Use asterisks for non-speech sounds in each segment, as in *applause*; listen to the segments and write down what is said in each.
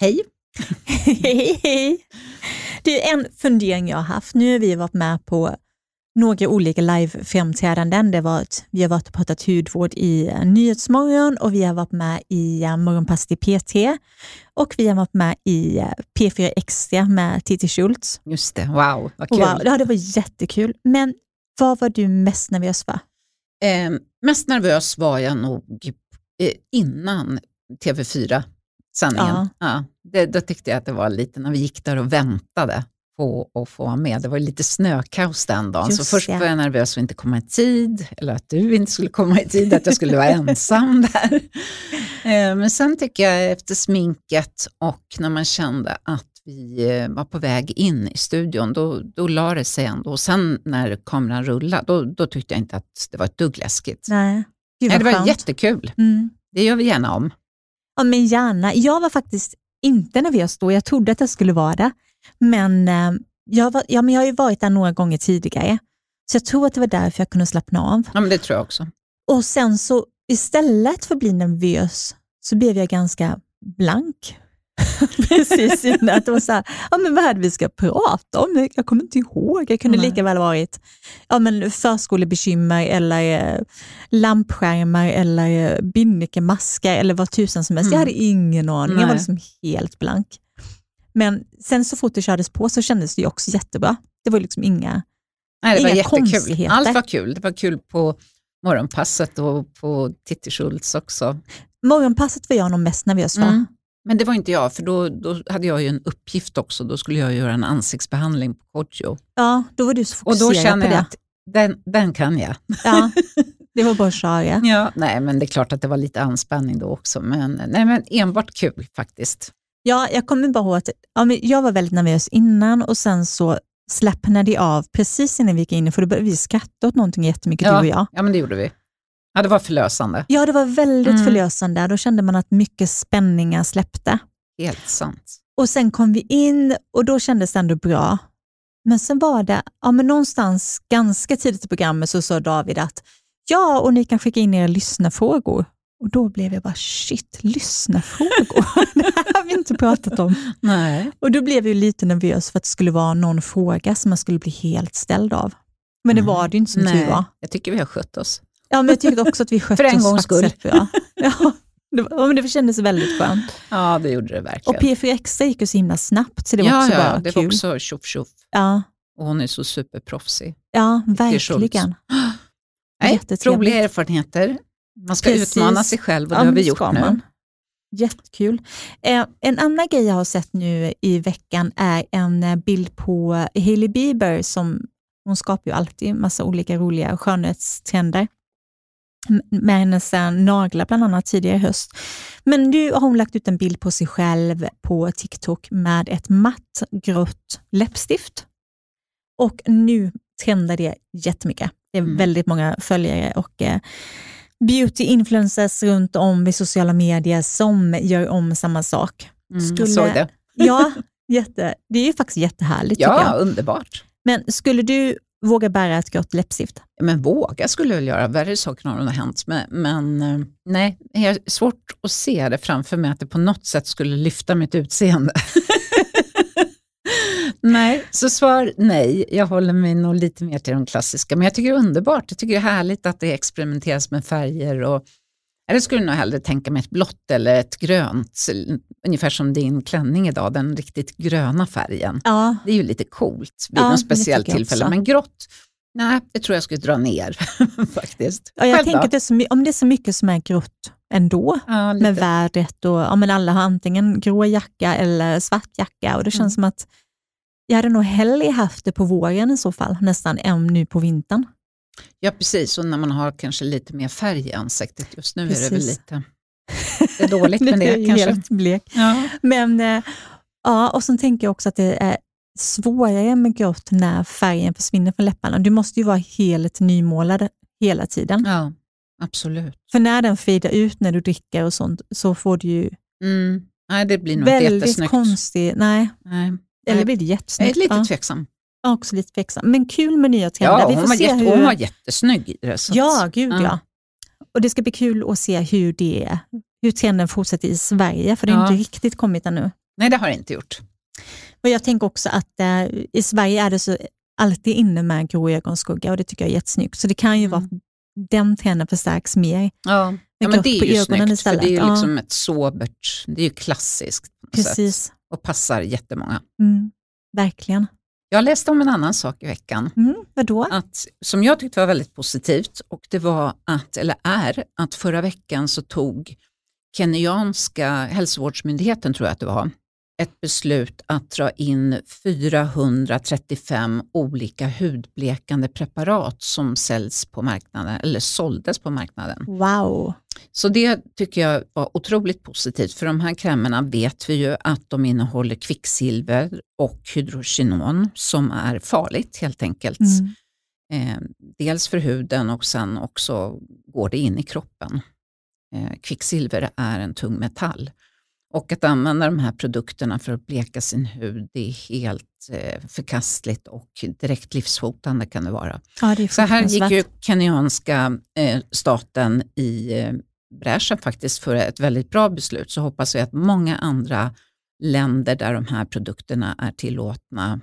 Hej! Hej, hej! Det är en fundering jag har haft. Nu har vi varit med på några olika live-framträdanden. Det var vi har varit och pratat hudvård i eh, Nyhetsmorgon och vi har varit med i uh, Morgonpasset i PT och vi har varit med i uh, P4 Extra med Titti Schultz. Just det, wow, vad kul. Wow, ja, det var jättekul. Men vad var du mest nervös för? Eh, mest nervös var jag nog eh, innan TV4-sändningen. Ja. Ja. det, då tyckte jag att det var lite när vi gick där och väntade på att få vara med. Det var lite snökaos den dagen, Just så först ja. var jag nervös att inte komma i tid, eller att du inte skulle komma i tid, att jag skulle vara ensam *laughs* där. Eh, Men sen tycker jag efter sminket och när man kände att vi eh, var på väg in i studion, då, då la det sig ändå. Och sen när kameran rullade, då, då tyckte jag inte att det var ett dugg läskigt. Nej, Gud, Nej, det var jättekul. Mm. Det gör vi gärna om. Ja, men gärna. Jag var faktiskt inte nervös då. Jag trodde att jag skulle vara det. Men, eh, jag, var, ja, men jag har ju varit där några gånger tidigare. Så jag tror att det var därför jag kunde slappna av. Ja, men det tror jag också. Och sen så istället för att bli nervös så blev jag ganska blank. *laughs* Precis innan. Att det var så här, ja, men vad är det vi ska prata om? Jag kommer inte ihåg. Jag kunde Nej. lika väl varit ja, men förskolebekymmer eller eh, lampskärmar eller eh, binnikemaskar eller vad tusan som helst. Mm. Jag hade ingen aning. Jag var Nej. liksom helt blank. Men sen så fort det kördes på så kändes det också jättebra. Det var liksom inga... Nej, det var Inga jättekul. konstigheter. Allt var kul. Det var kul på morgonpasset och på Titti Schultz också. Morgonpasset var jag nog mest nervös för. Mm. Men det var inte jag, för då, då hade jag ju en uppgift också. Då skulle jag göra en ansiktsbehandling på Kodjo. Ja, då var du så Och fokuserad då känner på jag det. att den, den kan jag. Ja, *laughs* det var bara att. Ja. Nej, men det är klart att det var lite anspänning då också. Men, nej, men enbart kul faktiskt. Ja, jag kommer bara ihåg att ja, men jag var väldigt nervös innan och sen så slappnade jag av precis innan vi gick in, för då började vi skratta åt någonting jättemycket, du och jag. ja, men det gjorde vi. Ja, det var förlösande. Ja, det var väldigt Mm. förlösande. Då kände man att mycket spänningar släppte. Helt sant. Och sen kom vi in och då kändes det ändå bra. Men sen var det, ja men någonstans ganska tidigt i programmet så sa David att ja, och ni kan skicka in era lyssnarfrågor. Och då blev jag bara, shit, lyssnarfrågor? *laughs* det här har vi inte pratat om. *laughs* Nej. Och då blev jag lite nervös för att det skulle vara någon fråga som man skulle bli helt ställd av. Men det Mm. var det ju inte som tur Nej, var. jag tycker vi har skött oss. Ja, men jag tyckte också att vi skötte För en oss gångs bra. *laughs* Ja, det, var, ja, men det kändes väldigt skönt. Ja, det gjorde det Och verkligen. P4 Extra gick ju så himla snabbt, så det var ja, också ja, bara det kul. var också tjoff tjoff. Ja, Och hon är så superproffsig. ja verkligen. *gasps* Nej, roliga erfarenheter. Man ska Precis. utmana sig själv och Ja, det har men vi det gjort nu. man. Jättekul. Eh, en annan grej jag har sett nu i veckan är en eh, bild på Hailey Bieber. Som, hon skapar ju alltid massa olika roliga skönhetstrender. Med hennes naglar bland annat tidigare i höst. Men nu har hon lagt ut en bild på sig själv på TikTok med ett matt grått läppstift. Och nu trendar det jättemycket. Det är Mm. väldigt många följare och eh, beauty-influencers runt om i sociala medier som gör om samma sak. Mm, Skulle- såg det. Ja, jätte, det är ju faktiskt jättehärligt Ja, underbart. Men skulle du våga bära ett grått läppstift? Men våga skulle jag väl göra. Värre saker har nog hänt. Men, men eh, nej, jag har svårt att se det framför mig att det på något sätt skulle lyfta mitt utseende. *laughs* nej, så svar nej. Jag håller mig nog lite mer till de klassiska. Men jag tycker det är underbart. Jag tycker det är härligt att det experimenteras med färger. Och, eller skulle nog hellre tänka mig ett blått eller ett grönt. Ungefär som din klänning idag, den riktigt gröna färgen. Ja, Det är ju lite coolt vid Ja, något speciellt tillfälle. Men grått, nej, det tror jag skulle dra ner *laughs* faktiskt. ja jag Själv tänker det så, om det är så mycket som är grått ändå, ja, med vädret och ja, men alla har antingen grå jacka eller svart jacka och det känns Mm. som att jag hade nog hellre haft det på våren i så fall, nästan, än nu på vintern. Ja, precis. Och när man har kanske lite mer färg i ansiktet. Just nu är det väl Precis. lite *laughs* det är dåligt med *laughs* det ju kanske. helt blek. Ja. Men eh, ja, och sen tänker jag också att det är svårare med grått när färgen försvinner från läpparna. Du måste ju vara helt nymålad hela tiden. ja, absolut. För när den fejdar ut när du dricker och sånt så får du ju Mm. Nej, det blir nog inte väldigt jättesnyggt. konstig, nej, Nej. eller blir det Jag är jättesnyggt? lite tveksam. Också lite tveksam. Men kul med nya trender. Ja, Vi hon får var, se jätte, hur... hon var jättesnygg i det. så Ja, gud ja. Ja. Och det ska bli kul att se hur, det, hur trenden fortsätter i Sverige, för det har Ja. inte riktigt kommit ännu. Nej, det har det inte gjort. Och jag tänker också att eh, i Sverige är det så alltid inne med grå ögonskugga och det tycker jag är jättesnyggt. Så det kan ju mm. vara den trenden förstärks mer. Ja, ja men det är ju snyggt, istället. för det är ju liksom ett sobert, det är ju klassiskt Precis. Sätt, och passar jättemånga. Mm, verkligen. Jag läste om en annan sak i veckan. Mm, vadå? Att, som jag tyckte var väldigt positivt och det var att, eller är, att förra veckan så tog kenyanska hälsovårdsmyndigheten, tror jag att det var, ett beslut att dra in 435 olika hudblekande preparat som säljs på marknaden, eller såldes på marknaden. Wow! Så det tycker jag var otroligt positivt, för de här krämerna vet vi ju att de innehåller kvicksilver och hydrokinon som är farligt helt enkelt. Mm. Eh, dels för huden och sen också går det in i kroppen. Eh, kvicksilver är en tung metall. Och att använda de här produkterna för att bleka sin hud, det är helt eh, förkastligt och direkt livshotande kan det vara. Ja, det Så här gick ju kenyanska eh, staten i eh, bräschen faktiskt för ett väldigt bra beslut. Så hoppas vi att många andra länder där de här produkterna är tillåtna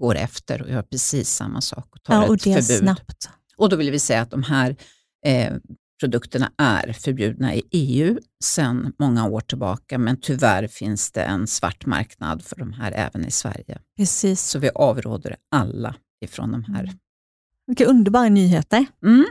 går efter och gör precis samma sak och tar ja, och ett det förbud. Snabbt. Och då vill vi säga att de här eh, produkterna är förbjudna i EU sedan många år tillbaka, men tyvärr finns det en svart marknad för de här även i Sverige. Precis. Så vi avråder alla ifrån de här. Vilka underbara nyheter. Mm.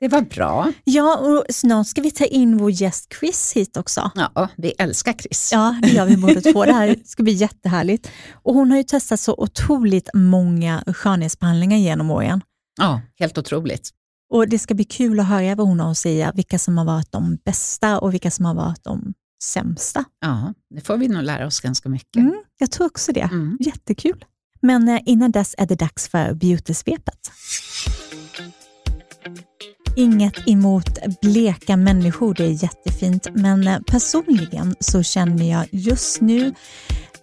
Det var bra. Ja, och snart ska vi ta in vår gäst Chris hit också. Ja, vi älskar Chris. Ja, det gör vi båda två. Det här *laughs* ska bli jättehärligt. Och hon har ju testat så otroligt många skönhetsbehandlingar genom åren. Ja, helt otroligt. Och Det ska bli kul att höra vad hon har att säga, vilka som har varit de bästa och vilka som har varit de sämsta. Ja, det får vi nog lära oss ganska mycket. Mm, jag tror också det. Mm. Jättekul. Men eh, innan dess är det dags för beautysvepet. Inget emot bleka människor, det är jättefint, men eh, personligen så känner jag just nu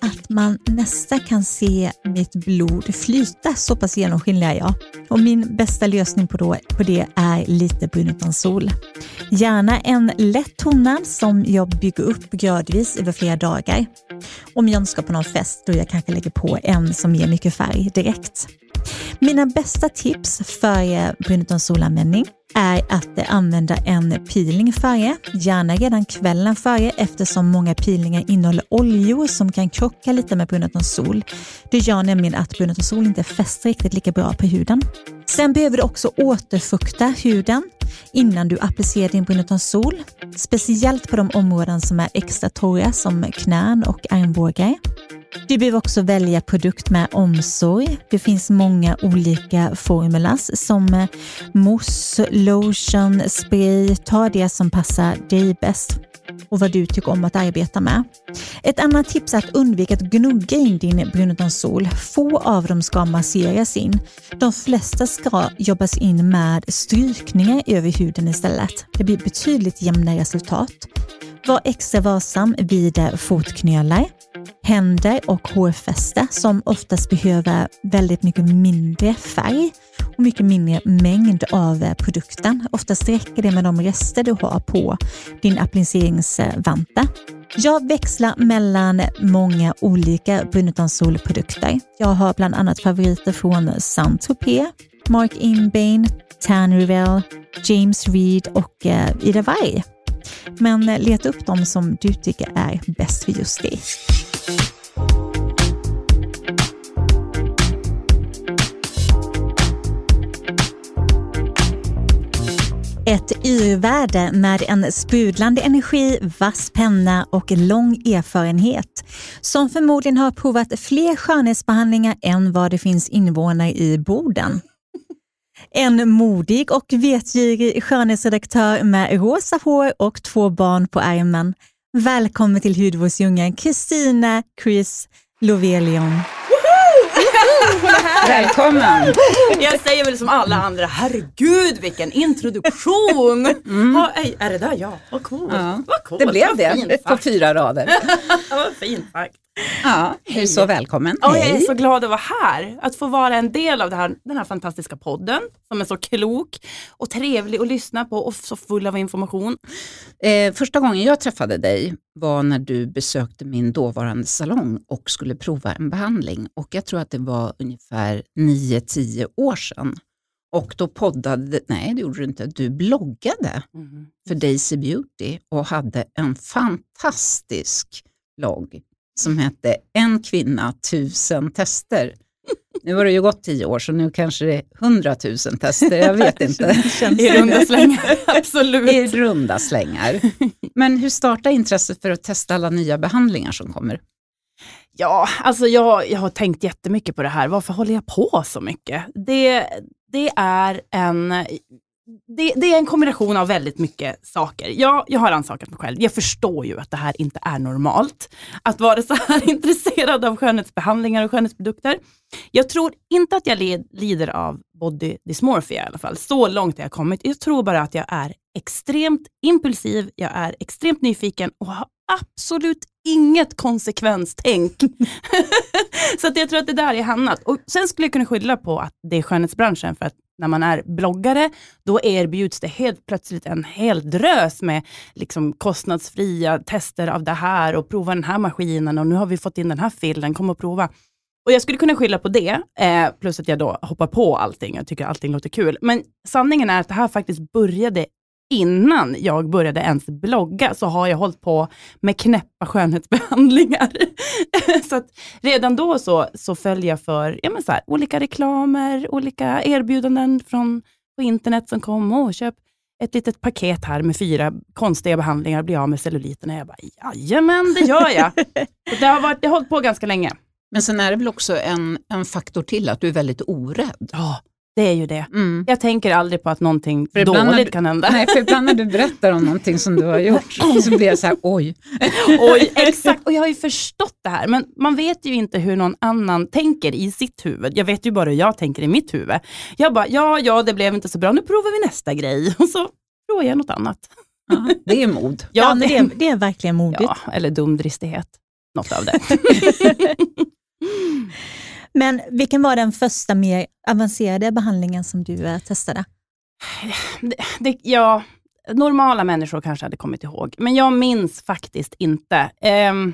att man nästan kan se mitt blod flyta, så pass genomskinlig är jag. Och min bästa lösning på, då, på det är lite brun utan sol. Gärna en lätt tonad som jag bygger upp gradvis över flera dagar. Om jag ska på någon fest då jag kanske lägger på en som ger mycket färg direkt. Mina bästa tips för brun utan solanvändning är att använda en peeling före, gärna redan kvällen före eftersom många peelingar innehåller oljor som kan krocka lite med brunet sol. Det gör nämligen att brunet sol inte fäster riktigt lika bra på huden. Sen behöver du också återfukta huden innan du applicerar din brun sol, speciellt på de områden som är extra torra som knän och armbågar. Du behöver också välja produkt med omsorg. Det finns många olika formulas som eh, mousse, lotion, spray. Ta det som passar dig bäst och vad du tycker om att arbeta med. Ett annat tips är att undvika att gnugga in din brun sol. Få av dem ska masseras in. De flesta ska jobbas in med strykningar över huden istället. Det blir betydligt jämnare resultat. Var extra varsam vid fotknölar, händer och hårfäste som oftast behöver väldigt mycket mindre färg och mycket mindre mängd av produkten. Oftast räcker det med de rester du har på din appliceringsvante. Jag växlar mellan många olika brun utan solprodukter. Jag har bland annat favoriter från Saint-Tropez, Mark Inbane, Tan Tanrivel, James Reed och eh, Ida Varg. Men eh, leta upp dem som du tycker är bäst för just dig. Ett yrvärde med en sprudlande energi, vass penna och lång erfarenhet som förmodligen har provat fler skönhetsbehandlingar än vad det finns invånare i Boden. En modig och vetgirig skönhetsredaktör med rosa hår och två barn på ärmen. Välkommen till Hudvårdsdjungeln, Kristina Chris Lovelion. Välkommen! Jag säger väl som alla andra, herregud vilken introduktion! Mm. Ha, är det där jag? Vad coolt. Ja. Vad coolt. Det blev det på fyra rader. *laughs* Vad fint sagt. Ja, du är så välkommen. Och jag är så glad att vara här, att få vara en del av här, den här fantastiska podden som är så klok och trevlig att lyssna på och så full av information. Eh, första gången jag träffade dig var när du besökte min dåvarande salong och skulle prova en behandling. Och Jag tror att det var ungefär 9-10 år sedan. Och då poddade, nej det gjorde du inte, du bloggade Mm. för Daisy Beauty och hade en fantastisk blogg som hette En kvinna, tusen tester. Nu har det ju gått tio år så nu kanske det är hundratusen tester, jag vet *laughs* inte. I runda slängar, *laughs* absolut. I runda slängar. Men hur startade intresset för att testa alla nya behandlingar som kommer? Ja, alltså jag, jag har tänkt jättemycket på det här. Varför håller jag på så mycket? Det, det, är, en, det, det är en kombination av väldigt mycket saker. Jag, jag har ansvakat mig själv. Jag förstår ju att det här inte är normalt. Att vara så här *laughs* intresserad av skönhetsbehandlingar och skönhetsprodukter. Jag tror inte att jag led, lider av body dysmorphia i alla fall. Så långt har jag kommit. Jag tror bara att jag är extremt impulsiv, jag är extremt nyfiken och har absolut inget konsekvenstänk. *laughs* så att jag tror att det där är hamnat. Och sen skulle jag kunna skylla på att det är skönhetsbranschen för att när man är bloggare, då erbjuds det helt plötsligt en hel drös med liksom kostnadsfria tester av det här och prova den här maskinen och nu har vi fått in den här filen, kom och prova. Och jag skulle kunna skylla på det, eh, plus att jag då hoppar på allting, jag tycker allting låter kul. Men sanningen är att det här faktiskt började innan jag började ens blogga, så har jag hållit på med knäppa skönhetsbehandlingar. *laughs* så redan då så, så följer jag för ja, men så här, olika reklamer, olika erbjudanden från, på internet som kom. och köp ett litet paket här med fyra konstiga behandlingar, blir av med celluliten. Och jag bara, jajamän, det gör jag. det har, varit, det har hållit på ganska länge. Men sen är det väl också en, en faktor till, att du är väldigt orädd. Ja, det är ju det. Mm. Jag tänker aldrig på att någonting dåligt du- kan hända. Nej, för ibland när du *laughs* berättar om någonting som du har gjort så blir jag så här, oj. *laughs* Oj, exakt. Och jag har ju förstått det här, men man vet ju inte hur någon annan tänker i sitt huvud. Jag vet ju bara hur jag tänker i mitt huvud. Jag bara, ja, ja, det blev inte så bra, nu provar vi nästa grej. *laughs* Och så provar jag något annat. Ja, det är mod. Ja, Ja, det, det, det är verkligen modigt. ja eller dumdristighet. Något av det. Men vilken var den första mer avancerade behandlingen som du eh, testade? det, det, ja, normala människor kanske hade kommit ihåg, men jag minns faktiskt inte. Ehm,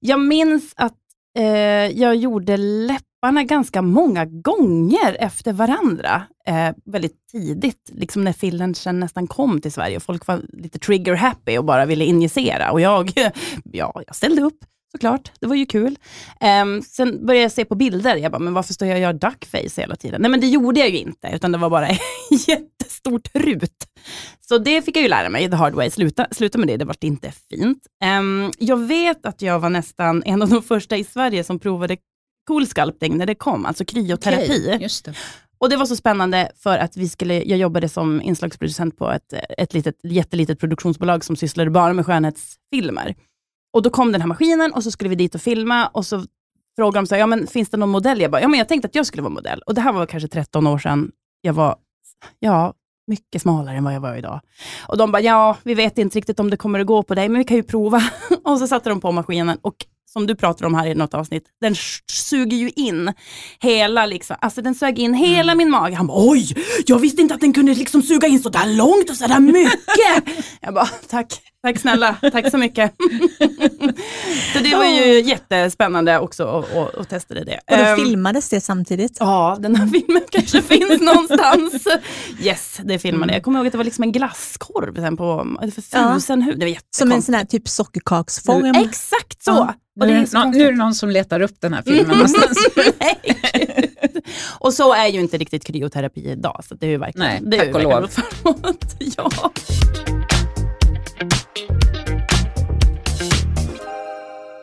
jag minns att eh, jag gjorde läpparna ganska många gånger efter varandra, eh, väldigt tidigt, liksom när fillen nästan kom till Sverige och folk var lite trigger happy och bara ville injicera. Och jag, *laughs* ja, jag ställde upp såklart, det var ju kul. Ehm, sen började jag se på bilder, jag bara, men varför står jag och gör duckface hela tiden? Nej men det gjorde jag ju inte, utan det var bara *laughs* jättestort rut. Så det fick jag ju lära mig the hard way, sluta, sluta med det, det var inte fint. Ehm, jag vet att jag var nästan en av de första i Sverige som provade cool sculpting när det kom, alltså kryoterapi. Okej, just det. Och det var så spännande för att vi skulle, jag jobbade som inslagsproducent på ett, ett litet, jättelitet produktionsbolag som sysslade bara med skönhetsfilmer. Och då kom den här maskinen och så skulle vi dit och filma och så frågade de så här, ja men finns det någon modell? Jag bara, ja men jag tänkte att jag skulle vara modell. Och det här var kanske 13 år sedan. Jag var, ja, mycket smalare än vad jag var idag. Och de bara, ja, vi vet inte riktigt om det kommer att gå på dig, men vi kan ju prova. *laughs* och så satte de på maskinen och som du pratar om här i något avsnitt, den suger ju in hela, liksom, alltså den sög in hela min mage. Han bara, oj, jag visste inte att den kunde liksom suga in så där långt och så där mycket. *laughs* jag bara, tack, tack snälla, tack så mycket. *laughs* så det var ju jättespännande också att, att, att testa det. Och då Ehm, filmades det samtidigt? Ja, den här filmen kanske *laughs* finns någonstans. Yes, det filmade jag. Jag kommer ihåg att det var liksom en glasskorv sen på för Ja. tusen hud. Det var Som en sån här typ sockerkaksform? Exakt så! Ja. Och Nu det är, nå- nu är det någon som letar upp den här filmen någonstans. *laughs* Nej, gud. och så är ju inte riktigt kryoterapi idag, så det är ju verkligen, Nej, det är tack ju och verkligen lov. Ja.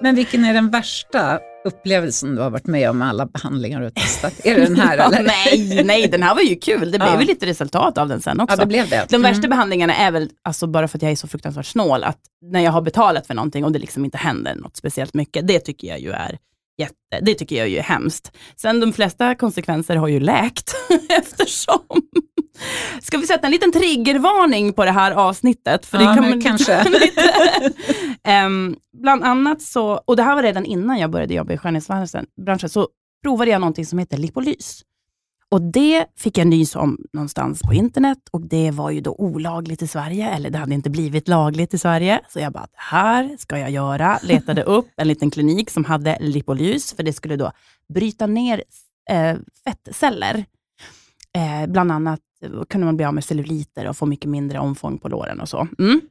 Men vilken är den värsta upplevelsen du har varit med om med alla behandlingar du har testat? Är det den här *laughs* eller? nej, nej, den här var ju kul. Det blev Ja. ju lite resultat av den sen också. Ja, det blev det. De värsta Mm. behandlingarna är väl, alltså bara för att jag är så fruktansvärt snål, att när jag har betalat för någonting och det liksom inte händer något speciellt mycket, det tycker jag ju är jätte, det tycker jag ju är hemskt. Sen de flesta konsekvenser har ju läkt *laughs* eftersom. Ska vi sätta en liten triggervarning på det här avsnittet? För ja, det kan man kanske. *laughs* um, bland annat så, och det här var redan innan jag började jobba i skönhetsbranschen, så provade jag någonting som heter lipolys. Och Det fick jag nys om någonstans på internet och det var ju då olagligt i Sverige, eller det hade inte blivit lagligt i Sverige. Så jag bara, det här ska jag göra. Letade upp en liten klinik som hade lipolys, för det skulle då bryta ner eh, fettceller. Eh, bland annat kunde man bli av med celluliter och få mycket mindre omfång på låren och så. Mm.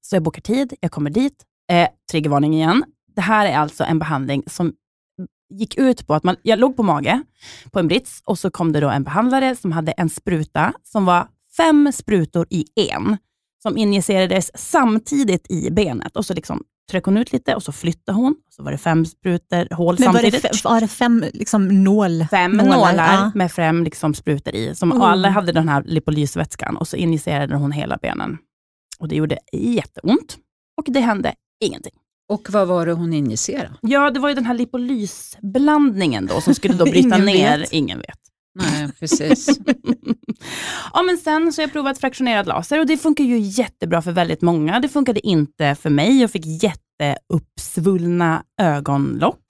Så jag bokar tid, jag kommer dit. Eh, triggervarning igen. Det här är alltså en behandling som gick ut på att man, jag låg på mage på en brits och så kom det då en behandlare som hade en spruta som var fem sprutor i en, som injicerades samtidigt i benet. Och så liksom tryckte hon ut lite och så flyttade hon. Så var det fem sprutor hål Men samtidigt. Var det, var det fem liksom, nål? Fem nålar, nålar ja. med fem liksom, sprutor i. Som, mm. Alla hade den här lipolysvätskan och så injicerade hon hela benen. Och Det gjorde jätteont och det hände ingenting. Och vad var det hon injicerade? Ja, det var ju den här lipolysblandningen då som skulle då *laughs* bryta ingen ner. Vet. Ingen vet. Nej, precis. *laughs* ja, men sen så har jag provat fraktionerad laser och det funkar ju jättebra för väldigt många. Det funkade inte för mig. Jag fick jätteuppsvullna ögonlock.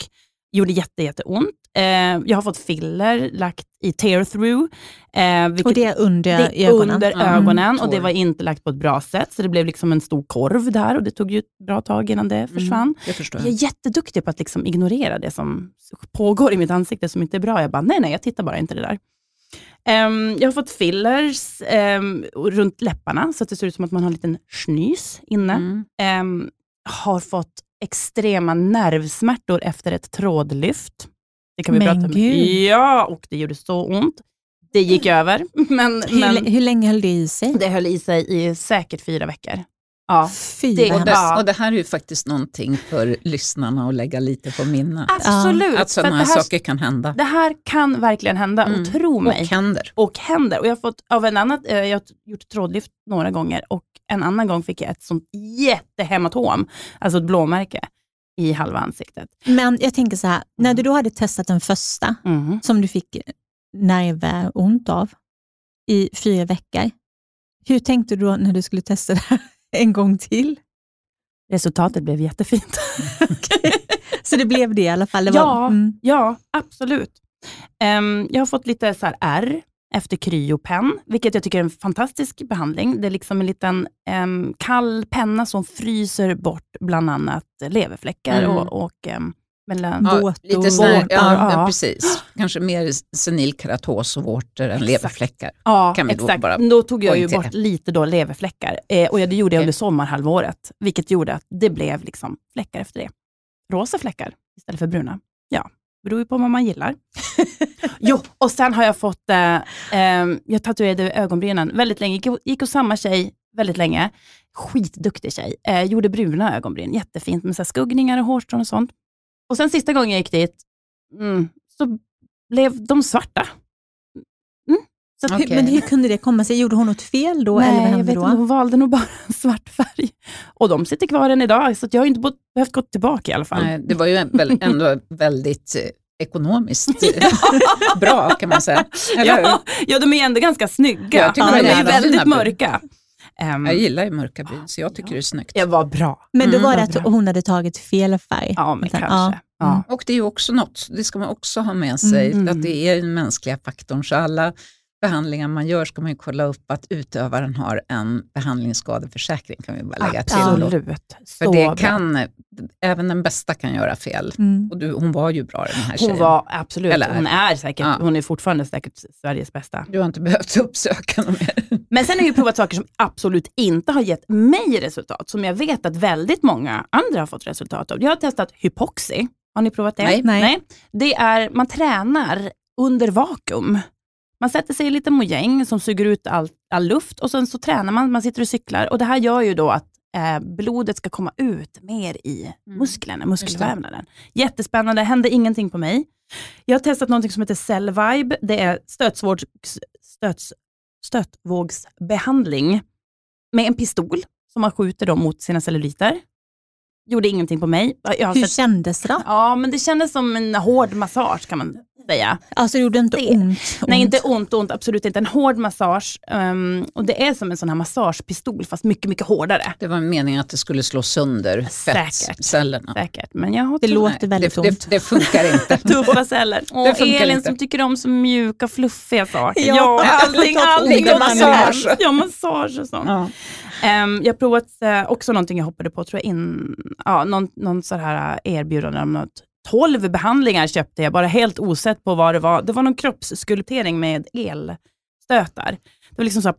Gjorde jätte, jätteont. Eh, jag har fått filler lakt i tear through. Eh, och det är under det är ögonen? under mm. ögonen och det var inte lagt på ett bra sätt, så det blev liksom en stor korv där och det tog ju ett bra tag innan det mm, försvann. Mm, jag, förstår. jag är jätteduktig på att liksom ignorera det som pågår i mitt ansikte som inte är bra. Jag bara, nej, nej, jag tittar bara inte det där. Um, jag har fått fillers um, runt läpparna, så att det ser ut som att man har en liten snys inne. Mm. Um, har fått extrema nervsmärtor efter ett trådlyft. Det kan vi men prata om. Ja, och det gjorde så ont. Det gick över. *laughs* Men, hur, men, hur länge höll det i sig? Det höll i sig i säkert fyra veckor. Ja, det, och, det, och det här är ju faktiskt någonting för lyssnarna att lägga lite på minnet. Absolut. Att sådana här, saker kan hända. Det här kan verkligen hända, mm. och tro mig. Och händer. Och händer. Och jag har fått av en annan, eh, jag har gjort trådlyft några gånger och en annan gång fick jag ett sånt jättehematom, alltså ett blåmärke i halva ansiktet. Men jag tänker så här, när du då hade testat den första, mm. som du fick nervont av i fyra veckor, hur tänkte du då när du skulle testa det här *laughs* en gång till? Resultatet blev jättefint. *laughs* okay. Så det blev det i alla fall? ja, var, mm. ja, absolut. Um, jag har fått lite så här R efter kryopenn, vilket jag tycker är en fantastisk behandling. Det är liksom en liten um, kall penna som fryser bort bland annat leverfläckar mm. och, och um, mellan ja, våtor. Lite sådär, ja, ja, precis. Kanske mer senil keratos och vårtor än leverfläckar. Ja, kan vi exakt. Då, bara då tog jag ju bort lite då leverfläckar eh, och det gjorde jag under sommarhalvåret, vilket gjorde att det blev liksom fläckar efter det. Rosa fläckar istället för bruna. Ja, beror ju på vad man gillar. *laughs* jo, och sen har jag fått, eh, eh, jag tatuerade ögonbrynen väldigt länge, gick, gick hos samma tjej väldigt länge. Skitduktig tjej. Eh, gjorde bruna ögonbryn, jättefint med så skuggningar och hårstrån och sånt. Och sen sista gången jag gick dit, mm, så blev de svarta. Mm. Så okay. Men hur kunde det komma sig? Gjorde hon något fel då? Nej, eller vad jag vet då? inte. Hon valde nog bara en svart färg. Och de sitter kvar än idag, så jag har inte behövt gå tillbaka i alla fall. Nej, det var ju ändå väldigt eh, ekonomiskt *laughs* *laughs* bra kan man säga. ja, ja, de är ändå ganska snygga. Ja, de är väldigt mörka. Um, jag gillar ju mörka bryn, så jag tycker ja. det är snyggt. Det var bra. Men då mm, var det att bra. hon hade tagit fel färg? Ja, men kanske. Ja. Ja. Mm. Och det är ju också något, det ska man också ha med sig, mm. att det är den mänskliga faktorn. Så alla behandlingar man gör ska man ju kolla upp att utövaren har en behandlingsskadeförsäkring kan vi bara lägga till. Absolut. För det kan, även den bästa kan göra fel. Mm. Och du, hon var ju bra den här tjejen. Hon var absolut, Eller, hon är säkert, ja. hon är fortfarande säkert Sveriges bästa. Du har inte behövt *laughs* uppsöka något mer. Men sen har jag provat saker som absolut inte har gett mig resultat, som jag vet att väldigt många andra har fått resultat av. Jag har testat hypoxi. Har ni provat det? Nej. Nej. Det är, man tränar under vakuum. Man sätter sig i en liten mojäng som suger ut all, all luft och sen så tränar man, man sitter och cyklar. Och Det här gör ju då att eh, blodet ska komma ut mer i mm. musklerna, muskelvävnaden. Jättespännande, hände ingenting på mig. Jag har testat något som heter Cellvibe. Det är stötsvårds, stöts, stötvågsbehandling med en pistol som man skjuter då mot sina celluliter. gjorde ingenting på mig. Hur sett, kändes det ja, men det kändes som en hård massage kan man säga. Alltså det gjorde inte Det- ont? Nej, ont. inte ont, ont, absolut inte. En hård massage. ehm, och det är som en sån här massagepistol fast mycket, mycket hårdare. Det var meningen att det skulle slå sönder fettcellerna. Säkert. Men jag har Det låter väldigt det, ont. det, det funkar *laughs* inte. Tuffa celler. Och funkar Elin inte. som tycker om så mjuka, fluffiga saker. Ja, Ja, allting, lite allting. massage. Ja, massage och sånt. Ja. Ehm, jag har provat eh, också någonting jag hoppade på, tror jag, in, ja, någon, någon så här erbjudande om något. 12 behandlingar köpte jag, bara helt osett på vad det var. Det var någon kroppsskulptering med elstötar. Det var liksom så här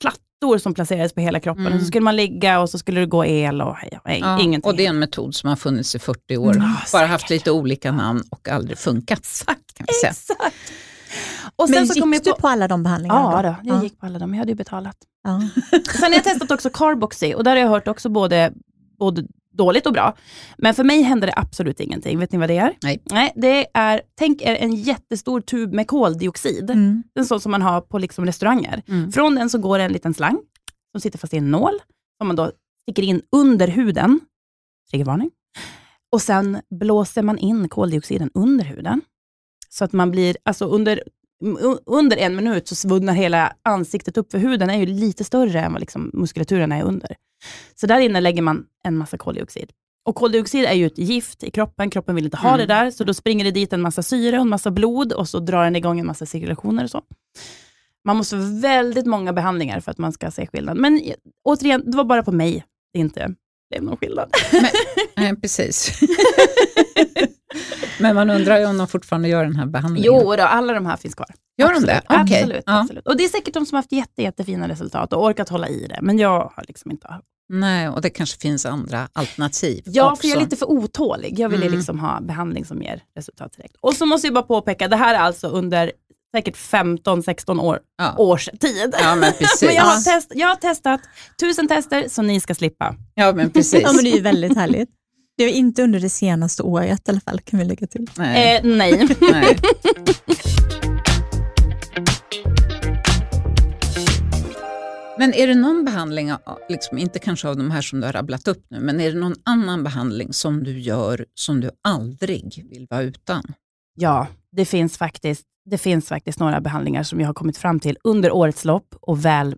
plattor som placerades på hela kroppen. Mm. Och så skulle man ligga och så skulle det gå el och hej, hej, Ja, ingenting. och det är en metod som har funnits i 40 år. Mm. Ja, Bara säkert. haft lite olika namn och aldrig funkat. Exakt, kan vi säga. exakt. Och Men sen så gick kom jag du på... på alla de behandlingarna? Ja, då, jag Ja. gick på alla dem. Jag hade ju betalat. Ja. Sen har jag testat också Carboxy och där har jag hört också både, både dåligt och bra. Men för mig hände det absolut ingenting. Vet ni vad det är? Nej. Nej det är, tänk er en jättestor tub med koldioxid. Mm. En sån som man har på liksom restauranger. Mm. Från den så går det en liten slang som sitter fast i en nål, som man då sticker in under huden. Triggervarning. Och sen blåser man in koldioxiden under huden. Så att man blir, alltså under, under en minut så svullnar hela ansiktet upp, för huden är ju lite större än vad liksom muskulaturen är under. Så där inne lägger man en massa koldioxid. Och koldioxid är ju ett gift i kroppen, kroppen vill inte ha Mm. det där, så då springer det dit en massa syre och en massa blod och så drar den igång en massa cirkulationer och så. Man måste ha väldigt många behandlingar för att man ska se skillnad. Men återigen, det var bara på mig det inte blev någon skillnad. Nej, precis. *laughs* Men man undrar ju om de fortfarande gör den här behandlingen. Jo, då, alla de här finns kvar. Gör de absolut, det? Okej. Absolut, Ja. absolut. Och det är säkert de som har haft jätte, jättefina resultat och orkat hålla i det, men jag har liksom inte Nej, och det kanske finns andra alternativ Ja, också. för jag är lite för otålig. Jag vill ju Mm. liksom ha behandling som ger resultat direkt. Och så måste jag bara påpeka, det här är alltså under säkert 15-16 år, Ja. års tid. Ja, men *laughs* precis. Men jag har, test, jag har testat tusen tester så ni ska slippa. Ja, men *laughs* precis. ja, men det är ju väldigt härligt. Det var inte under det senaste året i alla fall, kan vi lägga till. Nej. Eh, nej. Nej. *laughs* Men är det någon behandling, liksom, inte kanske av de här som du har rabblat upp nu, men är det någon annan behandling som du gör som du aldrig vill vara utan? Ja, det finns, faktiskt, det finns faktiskt några behandlingar som jag har kommit fram till under årets lopp och väl,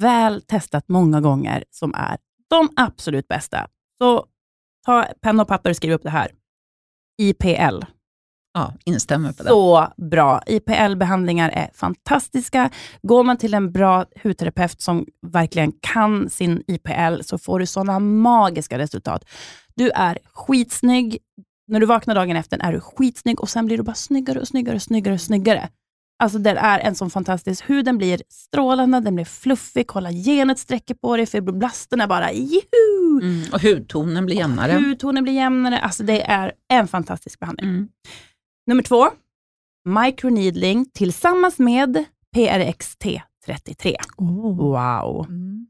väl testat många gånger som är de absolut bästa. Så ta penna och papper och skriv upp det här. IPL. Ja, instämmer på det. Så bra. IPL-behandlingar är fantastiska. Går man till en bra hudterapeut som verkligen kan sin IPL så får du sådana magiska resultat. Du är skitsnygg. När du vaknar dagen efter är du skitsnygg och sen blir du bara snyggare och snyggare och snyggare och snyggare. Alltså den är en sån fantastisk, huden blir strålande, den blir fluffig, kollagenet sträcker på dig, fibroblasterna bara juhu! Mm, och hudtonen blir jämnare. Hudtonen blir jämnare, alltså det är en fantastisk behandling. Mm. Nummer två, microneedling tillsammans med PRXT33. Oh. Wow. Mm.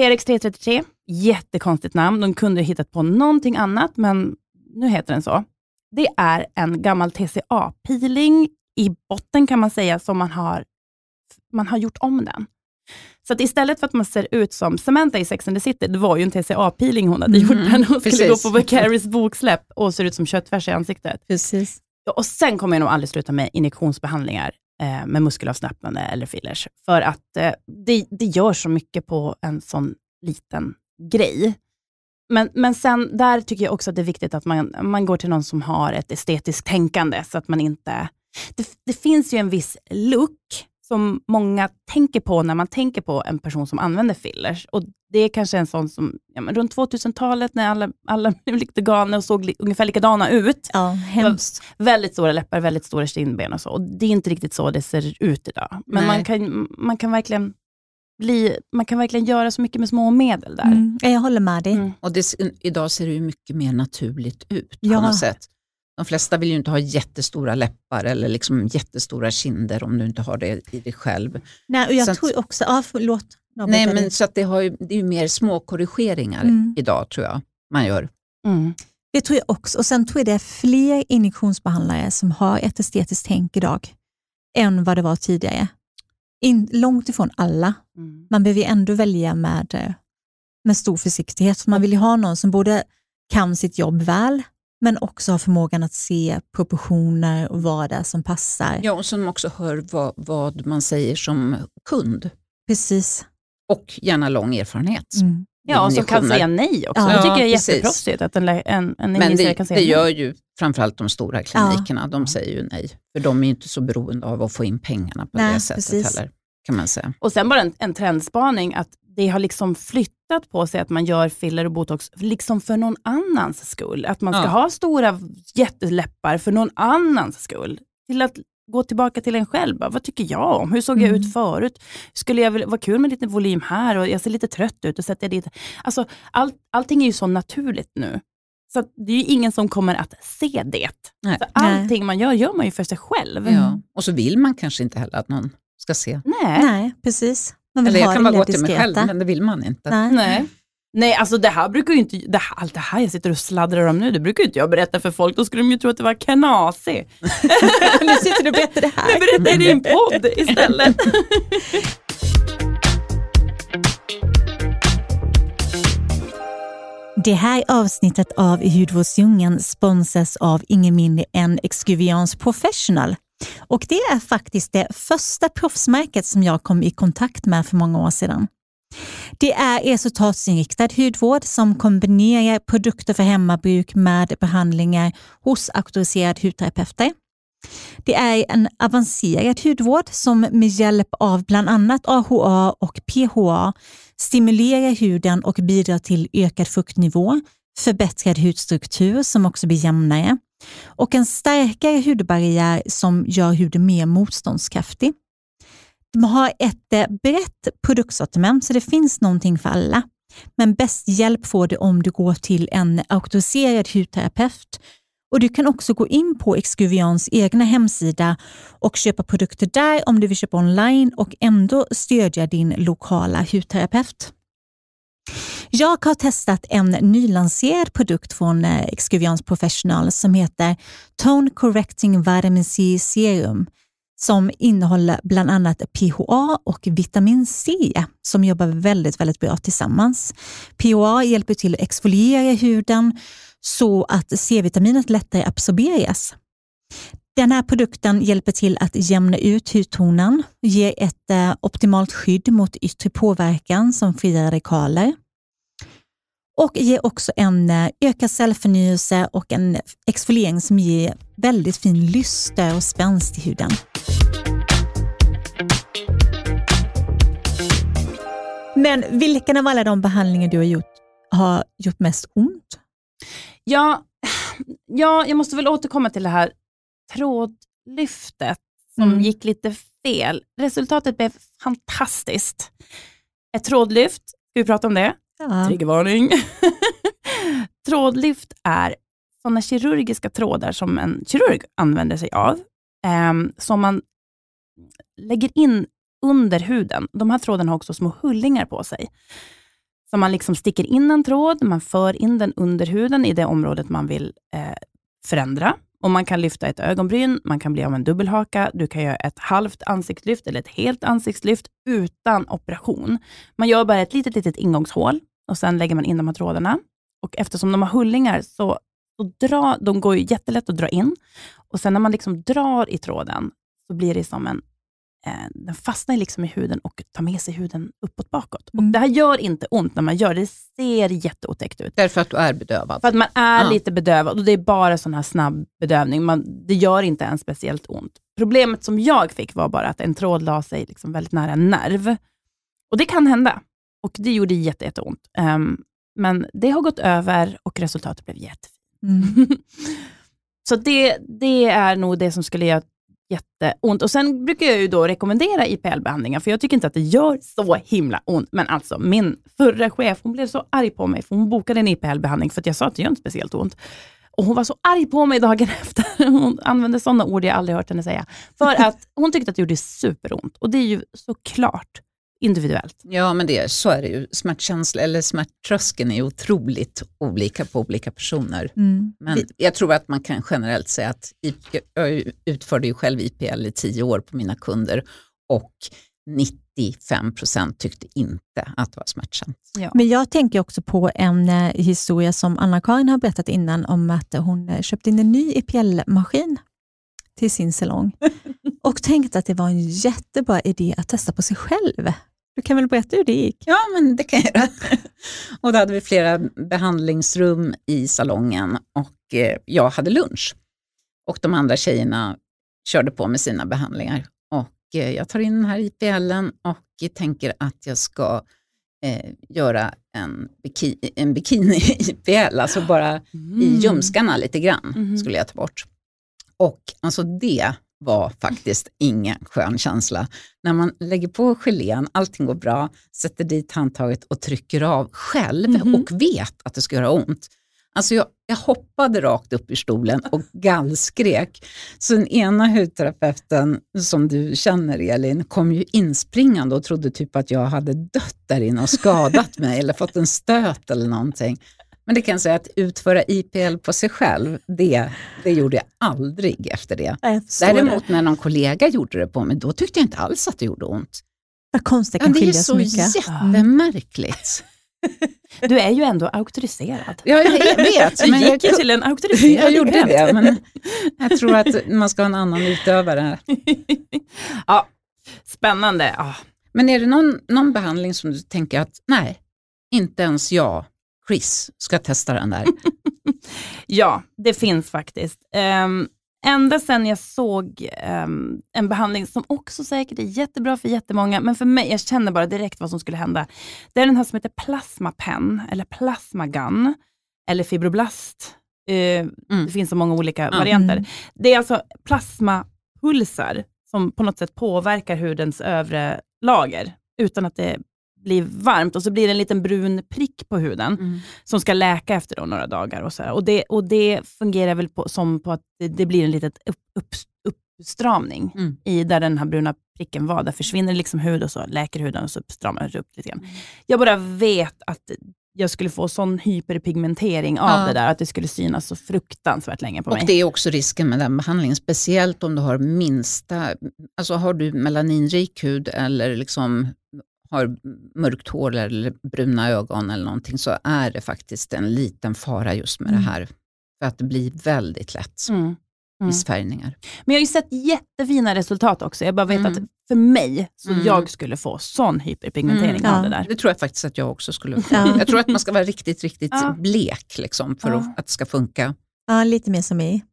PRXT33, jättekonstigt namn. De kunde ha hittat på någonting annat, men nu heter den så. Det är en gammal TCA-peeling i botten kan man säga, som man har, man har gjort om den. Så att istället för att man ser ut som Samantha i Sex and the City, det var ju en TCA-peeling hon hade Mhm, gjort när hon skulle precis. gå på Vicarys boksläpp och ser ut som köttfärs i ansiktet. Precis. Och sen kommer jag nog aldrig sluta med injektionsbehandlingar eh, med muskelavslappnande eller fillers. För att eh, det, det gör så mycket på en sån liten grej. Men, men sen där tycker jag också att det är viktigt att man, man går till någon som har ett estetiskt tänkande, så att man inte... Det, det finns ju en viss look som många tänker på när man tänker på en person som använder fillers. Och Det är kanske en sån som, ja, men runt 2000-talet när alla, alla *laughs* blev lite galna och såg li, ungefär likadana ut. Ja, hemskt. Väldigt stora läppar, väldigt stora kindben och så. Och det är inte riktigt så det ser ut idag. Men Nej. man kan, man, kan verkligen bli, man kan verkligen göra så mycket med små medel där. Mm. Ja, Jag håller med dig. Mm. Och det, idag ser det ju mycket mer naturligt ut Ja. på något sätt. De flesta vill ju inte ha jättestora läppar eller liksom jättestora kinder om du inte har det i dig själv. Nej, och jag Så att- tror också, ja, förlåt. Nej, men så att det, har ju, det är ju mer små korrigeringar Mm. idag tror jag man gör. Mm. Det tror jag också. Och Sen tror jag det är fler injektionsbehandlare som har ett estetiskt tänk idag än vad det var tidigare. In, långt ifrån alla. Mm. Man behöver ju ändå välja med, eh, med stor försiktighet. För man vill ju ha någon som både kan sitt jobb väl, men också har förmågan att se proportioner och vad det är som passar. Ja, och som också hör vad, vad man säger som kund. Precis. Och gärna lång erfarenhet. Mm. Ja, och som kan säga nej också. Ja, jag tycker det är precis. jätteproffsigt att en, en, en Men det, kan säga det nej. gör ju framförallt de stora klinikerna, de säger ju nej. För de är ju inte så beroende av att få in pengarna på Nej, det sättet precis. heller, kan man säga. Och sen bara en, en trendspaning att det har liksom flyttat på sig att man gör filler och botox liksom för någon annans skull. Att man ska Ja. ha stora jätteläppar för någon annans skull. Till att gå tillbaka till en själv. Bara, vad tycker jag om? Hur såg jag Mm. ut förut? Skulle jag vara kul med lite volym här och jag ser lite trött ut och sätter jag dit. Alltså, all, allting är ju så naturligt nu. Så det är ju ingen som kommer att se det. Nej. Så allting man gör, gör man ju för sig själv. Mm. Ja. Och så vill man kanske inte heller att någon ska se. Nej. Nej, precis. Man vill Eller jag kan det bara gå till mig själv, men det vill man inte. Nej. Nej. Nej, alltså det här brukar ju inte, det här, allt det här jag sitter och sladdrar om nu, det brukar ju inte jag berätta för folk, då skulle de ju tro att det var knasig. *laughs* nu sitter du och berättar det Jag här. berättar i din podd istället. *laughs* Det här avsnittet av Hudvårdsdjungeln sponsras av ingen mindre än Excuviance Professional. Och det är faktiskt det första proffsmärket som jag kom i kontakt med för många år sedan. Det är resultatsinriktad hudvård som kombinerar produkter för hemmabruk med behandlingar hos auktoriserade hudterapeuter. Det är en avancerad hudvård som med hjälp av bland annat AHA och PHA stimulerar huden och bidrar till ökad fuktnivå, förbättrad hudstruktur som också blir jämnare och en starkare hudbarriär som gör huden mer motståndskraftig. De har ett eh, brett produktsortiment så det finns någonting för alla. Men bäst hjälp får du om du går till en auktoriserad hudterapeut och Du kan också gå in på Excuvians egna hemsida och köpa produkter där om du vill köpa online och ändå stödja din lokala hudterapeut. Jag har testat en nylanserad produkt från eh, Excuvians Professional som heter Tone Correcting Vitamin C Serum som innehåller bland annat PHA och vitamin C som jobbar väldigt, väldigt bra tillsammans. PHA hjälper till att exfoliera huden så att C-vitaminet lättare absorberas. Den här produkten hjälper till att jämna ut hudtonen, ger ett eh, optimalt skydd mot yttre påverkan som fria radikaler och ger också en eh, ökad cellförnyelse och en exfoliering som ger väldigt fin lyster och spänst i huden. Men vilken av alla de behandlingar du har gjort har gjort mest ont? Ja, *sighs* ja, jag måste väl återkomma till det här trådlyftet som Mm. gick lite fel. Resultatet blev fantastiskt. Ett trådlyft, vi prata om det? Ja. Triggervarning. *laughs* Trådlyft är sådana kirurgiska trådar som en kirurg använder sig av, eh, som man lägger in under huden. De här trådarna har också små hullingar på sig. Så man liksom sticker in en tråd, man för in den under huden i det området man vill eh, förändra. Och Man kan lyfta ett ögonbryn, man kan bli av en dubbelhaka, du kan göra ett halvt ansiktslyft eller ett helt ansiktslyft utan operation. Man gör bara ett litet, litet ingångshål och sen lägger man in de här trådarna. Och eftersom de har hullingar så, så dra, de går ju jättelätt att dra in. Och sen när man liksom drar i tråden så blir det som en den fastnar liksom i huden och tar med sig huden uppåt bakåt. Mm. Och Det här gör inte ont när man gör det. Det ser jätteotäckt ut. Därför att du är bedövad. För att man är Ja. lite bedövad och det är bara sån här snabb bedövning. Man, det gör inte ens speciellt ont. Problemet som jag fick var bara att en tråd la sig liksom väldigt nära en nerv. Och det kan hända. Och det gjorde jätte, jätteont. Um, men det har gått över och resultatet blev jättefint. Mm. *laughs* Så det, det är nog det som skulle göra jätteont. Och Sen brukar jag ju då rekommendera IPL-behandlingar, för jag tycker inte att det gör så himla ont. Men alltså, min förra chef hon blev så arg på mig, för hon bokade en IPL-behandling, för att jag sa att det gör inte speciellt ont. Och Hon var så arg på mig dagen *laughs* efter. Hon använde sådana ord jag aldrig hört henne säga. För att hon tyckte att det gjorde superont. Och det är ju såklart individuellt. Ja, men det, så är det ju. Smärtkänsla, eller smärttröskeln är otroligt olika på olika personer. Mm. Men jag tror att man kan generellt säga att jag utförde ju själv IPL i tio år på mina kunder och 95 procent tyckte inte att det var smärtsamt. Ja. Men jag tänker också på en eh, historia som Anna-Karin har berättat innan om att hon eh, köpte in en ny IPL-maskin till sin salong *laughs* och tänkte att det var en jättebra idé att testa på sig själv. Du kan väl berätta hur det gick? Ja, men det kan jag göra. *laughs* Och då hade vi flera behandlingsrum i salongen och eh, jag hade lunch. Och de andra tjejerna körde på med sina behandlingar. Och eh, jag tar in den här IPLen och tänker att jag ska eh, göra en, biki en bikini-IPL, *laughs* alltså bara Mm. i ljumskarna lite grann Mhm. skulle jag ta bort. Och alltså det var faktiskt ingen skön känsla. När man lägger på gelén, allting går bra, sätter dit handtaget och trycker av själv Mhm. och vet att det ska göra ont. Alltså jag, jag hoppade rakt upp ur stolen och *laughs* gallskrek. Så den ena hudterapeuten som du känner Elin kom ju inspringande och trodde typ att jag hade dött där inne och skadat mig eller fått en stöt eller någonting. Men det kan jag säga att utföra IPL på sig själv, det, det gjorde jag aldrig efter det. Förstår det. Däremot när någon kollega gjorde det på mig, då tyckte jag inte alls att det gjorde ont. Vad konstigt det Ja, kan det är skilja så så mycket. jättemärkligt. *laughs* Du är ju ändå auktoriserad. Ja, jag vet, men jag, gick till en *laughs* auktoriserad jag gjorde det. Men *laughs* jag tror att man ska ha en annan utövare. ja, spännande. Ja. Men är det någon, någon behandling som du tänker att nej, inte ens jag, Chris, ska testa den där? *laughs* Ja, det finns faktiskt. Um, ända sedan jag såg ehm, en behandling som också säkert är jättebra för jättemånga, men för mig, jag känner bara direkt vad som skulle hända. Det är den här som heter Plasmapen, eller Plasmagun, eller Fibroblast. Eh, Det finns så många olika Ja. varianter. Mm. Det är alltså plasmapulsar som på något sätt påverkar hudens övre lager, utan att det blir varmt och så blir det en liten brun prick på huden Mm. som ska läka efter då några dagar. Och, så och, det, och det fungerar väl på, som på att det, det blir en liten upp, upp, uppstramning Mm. i där den här bruna pricken var. Där försvinner liksom hud och så läker huden och så stramar det upp lite grann. Jag bara vet att jag skulle få sån hyperpigmentering av Ja. det där, att det skulle synas så fruktansvärt länge på Och mig. det är också risken med den behandlingen, speciellt om du har minsta, alltså har du melaninrik hud eller liksom har mörkt hår eller bruna ögon eller någonting så är det faktiskt en liten fara just med Mm. det här. För att det blir väldigt lätt Mm. Mm. missfärgningar. Men jag har ju sett jättefina resultat också. Jag bara vet Mm. att för mig, så Mm. jag skulle få sån hyperpigmentering Mm. av Ja. det där. Det tror jag faktiskt att jag också skulle få. Ja. Jag tror att man ska vara riktigt, riktigt Ja. blek liksom, för Ja. att, att det ska funka. Ja, lite mer som mig.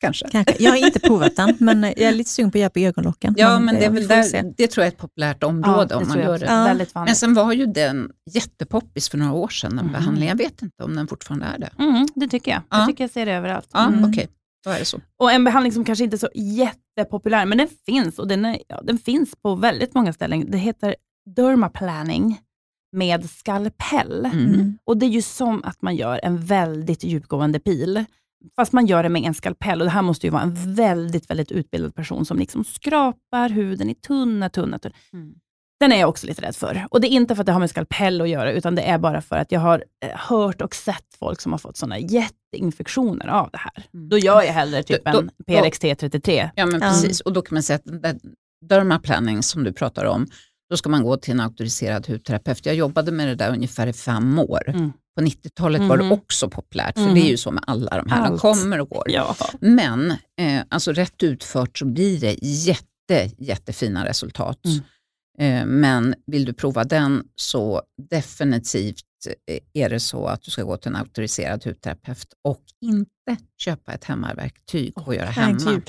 Kanske. Kanske. Jag har inte provat den, men jag är lite sugen på att göra på ögonlocken. Ja, men det, är väl där, det tror jag är ett populärt område om man gör det. Ja. Väldigt Men sen var ju den jättepoppis för några år sedan, den Mhm. behandlingen. Jag vet inte om den fortfarande är det. Mm, det tycker jag. Ja. Jag tycker jag ser det överallt. Ja, Mm. okej. Då är det så. Och en behandling som kanske inte är så jättepopulär, men den finns och den, är, ja, den finns på väldigt många ställen. Det heter dermaplaning med skalpell. Mm. Mm. Och det är ju som att man gör en väldigt djupgående pil. Fast man gör det med en skalpell och det här måste ju vara en väldigt, väldigt utbildad person som liksom skrapar huden i tunna, tunna, tunna. Mm. Den är jag också lite rädd för. Och det är inte för att det har med skalpell att göra, utan det är bara för att jag har eh, hört och sett folk som har fått sådana jätteinfektioner av det här. Mm. Då gör jag hellre typ Då- då- en PRXT33. Ja, men precis. Och då kan man säga att den där dermaplanning som du pratar om, då ska man gå till en auktoriserad hudterapeut. Jag jobbade med det där ungefär i fem år. Mm. På 90-talet var det Mhm. också populärt, för Mhm. det är ju så med alla de här, de Allt. kommer och går. Ja. Men eh, alltså rätt utfört så blir det jätte, jättefina resultat. Mm. Eh, men vill du prova den så definitivt eh, är det så att du ska gå till en auktoriserad hudterapeut och inte köpa ett hemmaverktyg och göra hemma.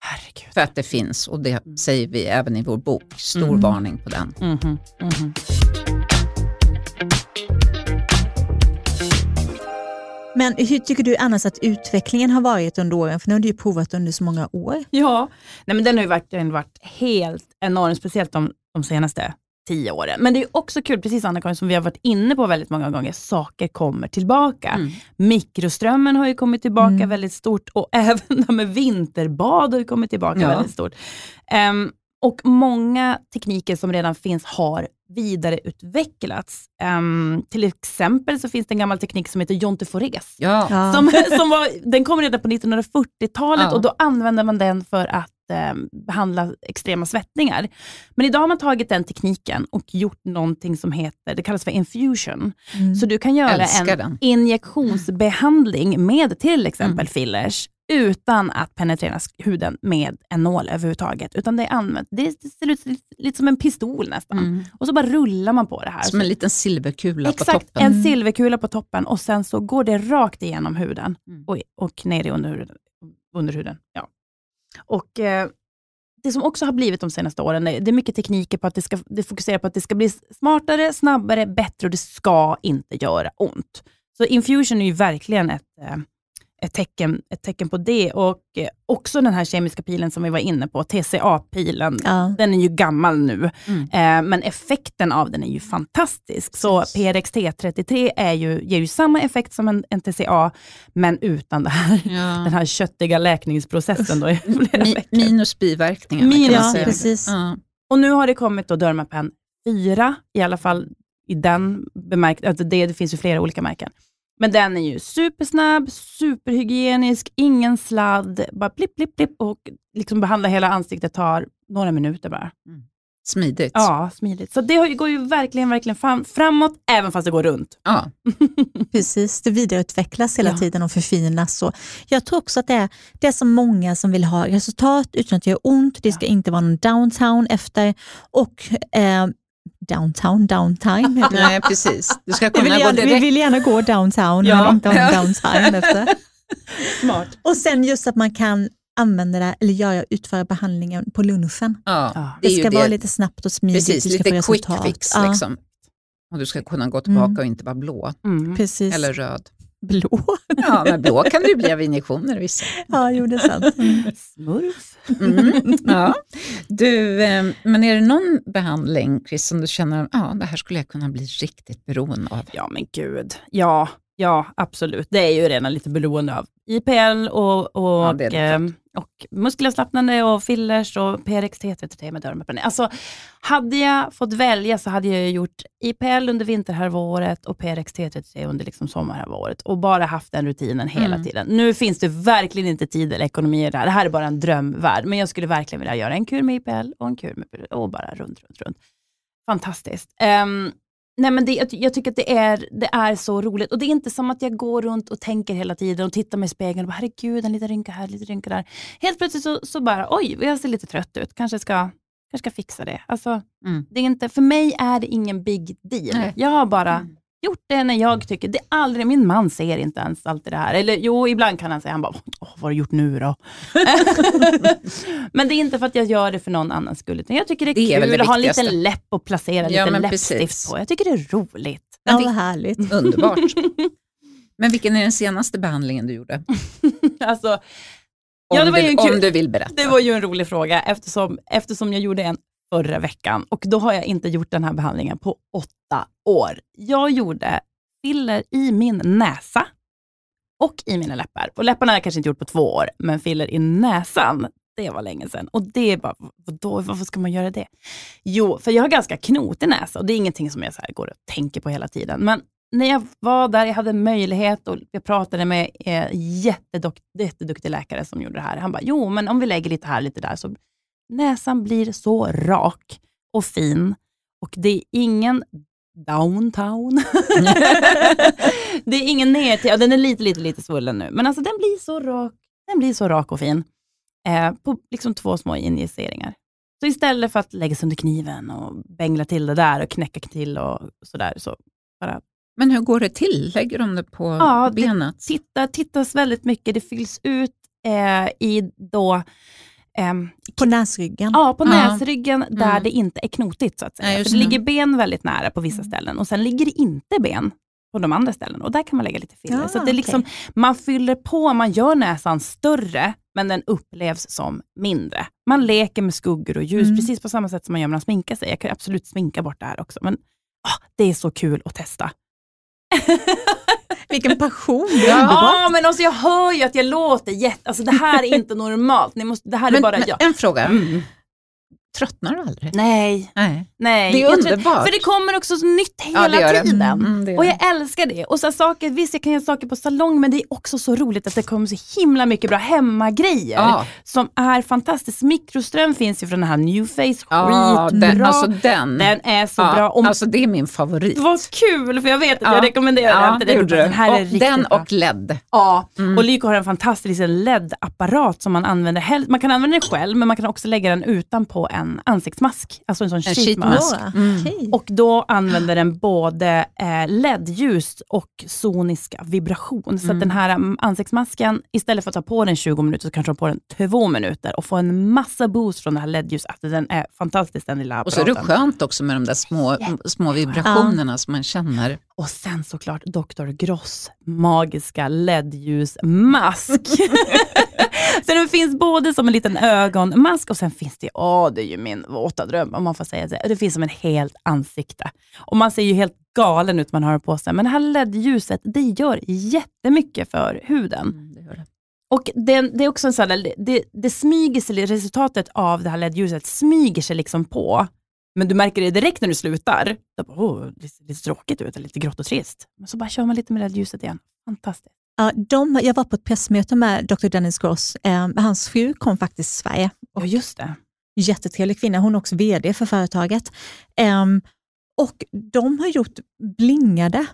Herregud. För att det finns och det Mm. säger vi även i vår bok. Stor Mm. varning på den. Mhm, mhm. Men hur tycker du annars att utvecklingen har varit under åren? För nu har du ju provat under så många år. Ja, Nej, men den har ju verkligen varit helt enorm, speciellt de, de senaste tio åren. Men det är också kul, precis Anna-Karin, som vi har varit inne på väldigt många gånger, saker kommer tillbaka. Mm. Mikroströmmen har ju kommit tillbaka Mm. väldigt stort och *laughs* även här med vinterbad har ju kommit tillbaka Ja. väldigt stort. Ehm, och många tekniker som redan finns har vidareutvecklats. Ehm, till exempel så finns det en gammal teknik som heter Jontifores. Ja. Som, *laughs* som var, den kom redan på 1940-talet Ja. och då använde man den för att eh, behandla extrema svettningar. Men idag har man tagit den tekniken och gjort någonting som heter, det kallas för infusion. Mm. Så du kan göra en den. injektionsbehandling med till exempel Mm. fillers utan att penetrera huden med en nål överhuvudtaget. Utan det är använt, det ser ut lite, som en pistol nästan. Mm. Och så bara rullar man på det här. Som en liten silverkula på Exakt, toppen. en silverkula på toppen och sen så går det rakt igenom huden Mm. och, och ner i underhuden. underhuden ja. Och, eh, det som också har blivit de senaste åren, det är mycket tekniker på att det, ska, det fokuserar på att det ska bli smartare, snabbare, bättre och det ska inte göra ont. Så infusion är ju verkligen ett, eh, ett, tecken, ett tecken på det. Och eh, också den här kemiska pilen som vi var inne på, TCA-pilen, Ja. den är ju gammal nu, Mm. eh, men effekten av den är ju fantastisk. Så PRXT33 är ju, ger ju samma effekt som en, en TCA, men utan här, *laughs* den Ja. här köttiga läkningsprocessen då Mi- minus biverkningarna kan Minus Ja, precis. Ja. Och nu har det kommit då Dermapen 4, i alla fall i den bemärkelsen, alltså det, det finns ju flera olika märken. Men den är ju supersnabb, superhygienisk, ingen sladd, bara blipp, blipp, blipp och liksom behandla hela ansiktet tar några minuter bara. Smidigt. Ja, smidigt. Så det går ju verkligen, verkligen fram, framåt, även fast det går runt. Ja. *laughs* Precis, det vidareutvecklas hela Ja. tiden och förfinas. Och jag tror också att det är, det är så många som vill ha resultat utan att det gör ont. Det ska inte vara någon downtown efter. Och eh, downtown, downtime. det. Nej, precis. Du ska Vi vill, kunna gå gärna, vi vill gärna gå downtown Ja. men inte ha downtime efter. *laughs* Smart. Och sen just att man kan använda det eller göra, utföra behandlingen på lunchen. Ja. Det, det ska det. vara lite snabbt och smidigt. Precis, du ska lite quick resultat. fix. Ja, Liksom. Och du ska kunna gå tillbaka Mm. och inte vara blå. Mm. Precis. Eller röd. Blå. Ja, men blå kan det ju bli av injektioner vissa. ja, jo, det är sant. Mm. Smurf. Mm. Ja. Du, eh, men är det någon behandling, Chris, som du känner ja, det här skulle jag kunna bli riktigt beroende av? Ja men gud. Ja, ja absolut. Det är ju redan lite beroende av IPL och, och, Ja, det är det eh, och muskelavslappnande och fillers och PRXT33 med Dermapen. Alltså, hade jag fått välja så hade jag gjort IPL under vinterhalvåret och PRXT33 under liksom sommarhalvåret och bara haft den rutinen hela Mm. tiden. Nu finns det verkligen inte tid eller ekonomi i det här. Det här är bara en drömvärld, men jag skulle verkligen vilja göra en kur med IPL och en kur med och bara runt, runt, runt. Fantastiskt. Ehm, Nej, men det, jag, tycker att det är, det är så roligt. Och Det är inte som att jag går runt och tänker hela tiden och tittar mig i spegeln och bara, herregud, en liten rynka här, en liten rynka där. Helt plötsligt så, så bara, oj, jag ser lite trött ut. Kanske ska, kanske ska fixa det. Alltså, Mm. det är inte, för mig är det ingen big deal. Nej. Jag har bara Mm. Gjort det när jag tycker. Det är aldrig, min man ser inte ens alltid det här. Eller jo, ibland kan han säga, han bara, Åh, vad har du gjort nu då? *laughs* men det är inte för att jag gör det för någon annans skull, utan jag tycker det är, Det är kul det att ha en liten läpp och placera Ja, lite läppstift precis. på. Jag tycker det är roligt. Ja, vad härligt. *laughs* Underbart. *laughs* Men vilken är den senaste behandlingen du gjorde? alltså, Om, Ja, det var du, ju en kul- om du vill berätta. det var ju en rolig fråga eftersom, eftersom jag gjorde en förra veckan och då har jag inte gjort den här behandlingen på åtta år. Jag gjorde filler i min näsa och i mina läppar. Och läpparna har jag kanske inte gjort på två år, men filler i näsan, det var länge sedan. Och det är bara, vadå, varför ska man göra det? Jo, för jag har ganska knotig näsa och det är ingenting som jag så här går och tänker på hela tiden. Men när jag var där, jag hade möjlighet och jag pratade med eh, en jätteduktig läkare som gjorde det här. Han bara, jo men om vi lägger lite här lite där så näsan blir så rak och fin och det är ingen downtown. *laughs* det är ingen ner till, ja, den är lite, lite, lite svullen nu, men alltså den blir så rak, den blir så rak och fin eh, på liksom två små injiceringar. Så istället för att lägga sig under kniven och bängla till det där och knäcka till och sådär, så bara Men hur går det till? Lägger de det på Ja, det- benet? titta, tittas väldigt mycket. Det fylls ut eh, i då, ehm, På näsryggen. ja, på Ja. näsryggen där Mm. det inte är knotigt. Så att säga. Ja, det ligger ben väldigt nära på vissa ställen och sen ligger det inte ben på de andra ställen och där kan man lägga lite filler. Ja, så att det är liksom, man fyller på, man gör näsan större men den upplevs som mindre. Man leker med skuggor och ljus Mm. precis på samma sätt som man gör när man sminkar sig. Jag kan absolut sminka bort det här också men ah, det är så kul att testa. *laughs* Vilken passion. Ja. Underbart. Ja, men alltså jag hör ju att jag låter jätte... Alltså det här är inte normalt. Ni måste, det här är Men, bara men jag. en fråga. Mm. Tröttnar du aldrig? Nej, Nej. nej. Det är tror- underbart. För det kommer också så nytt Ja, hela det. tiden. Mm, gör Och jag älskar det. Och så saker, visst jag kan göra saker på salong men det är också så roligt att det kommer så himla mycket bra hemmagrejer. Ja, Som är fantastiskt. Mikroström finns ju från den här New Face, ja skitbra. den, alltså den. den är så ja, bra. Och Alltså det är min favorit. Vad kul, för jag vet att Ja. jag rekommenderar Ja, den till det dig. Den här är Och riktigt Den och LED. Ja, Mm. och Lyko har en fantastisk LED-apparat som man använder. Man kan använda den själv, men man kan också lägga den utanpå en ansiktsmask. Alltså en sån En sheet sheetmask. mask. Åh, Mm. okej. Och då använder den både eh, LED-ljus och soniska vibration. Så Mm. att den här mm, ansiktsmasken, istället för att ta på den 20 minuter, så kanske ta på den 2 minuter och få en massa boost från det här LED-ljuset. Alltså, den är fantastisk den lilla Och så är det apparaten. skönt också med de där små, små vibrationerna som man känner. Och sen såklart Dr. Gross magiska LED-ljusmask. *laughs* *laughs* så den finns både som en liten ögonmask och sen finns det, åh det är ju min våta dröm om man får säga det, det finns som en helt ansikte. Och man ser ju helt galen ut man har det på sig, men det här LED-ljuset det gör jättemycket för huden. Mm, det gör det. Och det, det är också en sån där, det, det smyger sig, resultatet av det här LED-ljuset smyger sig liksom på. Men du märker det direkt när du slutar. Då bara, oh, det ser lite tråkigt ut, lite grått och trist. Men så bara kör man lite med LED-ljuset igen. Fantastiskt. Ja, de, jag var på ett pressmöte med Dr. Dennis Gross. Eh, hans fru kom faktiskt till Sverige. Ja, just det. Jättetrevlig kvinna. Hon är också VD för företaget. Ehm, och de har gjort blingade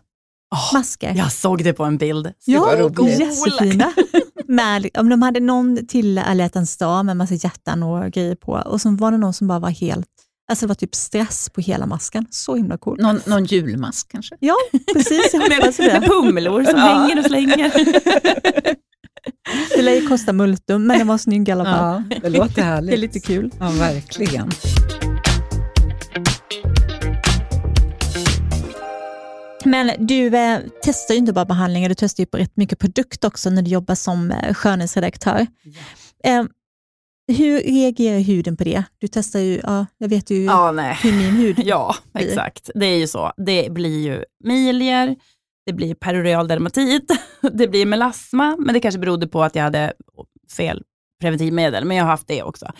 Åh, masker. jag såg det på en bild. Ja, jättefina. *laughs* Med, om de hade någon till alla hjärtans dag med massa hjärtan och grejer på. Och så var det någon som bara var helt, alltså det var typ stress på hela masken. Så himla cool. Någon, någon julmask kanske? Ja, precis. Jag *laughs* hoppas Med, med det. pumlor som Ja. hänger och slänger. *laughs* Det lär ju kosta multum, men den var snygg i alla fall. Ja, det låter härligt. Det är lite kul. Ja, verkligen. Men du eh, testar ju inte bara behandlingar, du testar ju på rätt mycket produkt också när du jobbar som eh, skönhetsredaktör. Eh, hur reagerar huden på det? Du testar ju, ja, jag vet ju Ja, hur min hud... *laughs* Ja, blir. exakt. Det är ju så. Det blir ju milier, det blir perioral dermatit, *laughs* det blir melasma, men det kanske berodde på att jag hade fel preventivmedel, men jag har haft det också.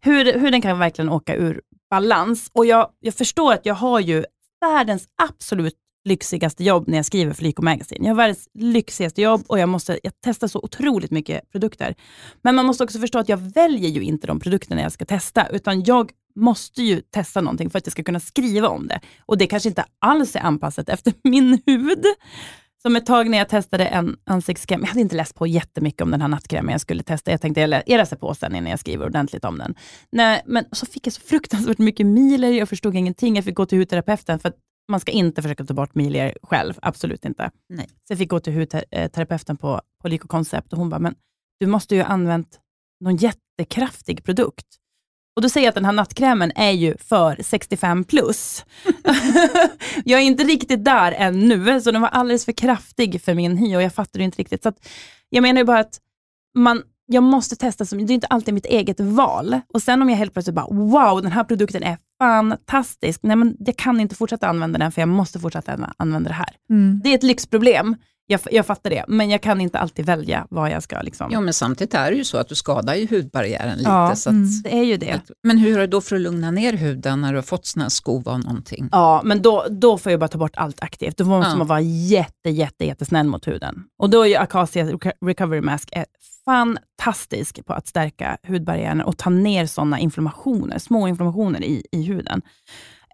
Hur, hur den kan verkligen åka ur balans. Och jag, jag förstår att jag har ju världens absolut lyxigaste jobb när jag skriver för Lyko Magazine. Jag har världens lyxigaste jobb och jag, måste, jag testar så otroligt mycket produkter. Men man måste också förstå att jag väljer ju inte de produkterna jag ska testa, utan jag måste ju testa någonting för att jag ska kunna skriva om det. Och det kanske inte alls är anpassat efter *laughs* min hud. Som ett tag när jag testade en ansiktskräm, jag hade inte läst på jättemycket om den här nattkrämen jag skulle testa. Jag tänkte jag lä- jag läser på sen innan jag skriver ordentligt om den. Nej, men så fick jag så fruktansvärt mycket miler, jag förstod ingenting. Jag fick gå till hudterapeuten för att man ska inte försöka ta bort milier själv, absolut inte. Nej. Så jag fick gå till hudterapeuten på, på Lyko Concept och hon bara, men du måste ju ha använt någon jättekraftig produkt. Och då säger jag att den här nattkrämen är ju för 65 plus. *laughs* jag är inte riktigt där ännu, så den var alldeles för kraftig för min hy och jag fattade inte riktigt. Så att, jag menar ju bara att man, jag måste testa, som, det är inte alltid mitt eget val. Och sen om jag helt plötsligt bara, wow, den här produkten är fantastisk. Nej, men jag kan inte fortsätta använda den, för jag måste fortsätta använda det här. Mm. Det är ett lyxproblem, jag, jag fattar det, men jag kan inte alltid välja vad jag ska liksom. Jo, men samtidigt är det ju så att du skadar ju hudbarriären lite. Ja, så att, mm. Det är ju det. Men hur är det då för att lugna ner huden när du har fått såna här skov av någonting? Ja, men då, då får jag bara ta bort allt aktivt. Då måste Ja. man vara jätte, jätte, jättesnäll mot huden. Och då är ju Acacia Reco- Recovery Mask är fantastisk på att stärka hudbarriären och ta ner sådana inflammationer, små inflammationer i, i huden.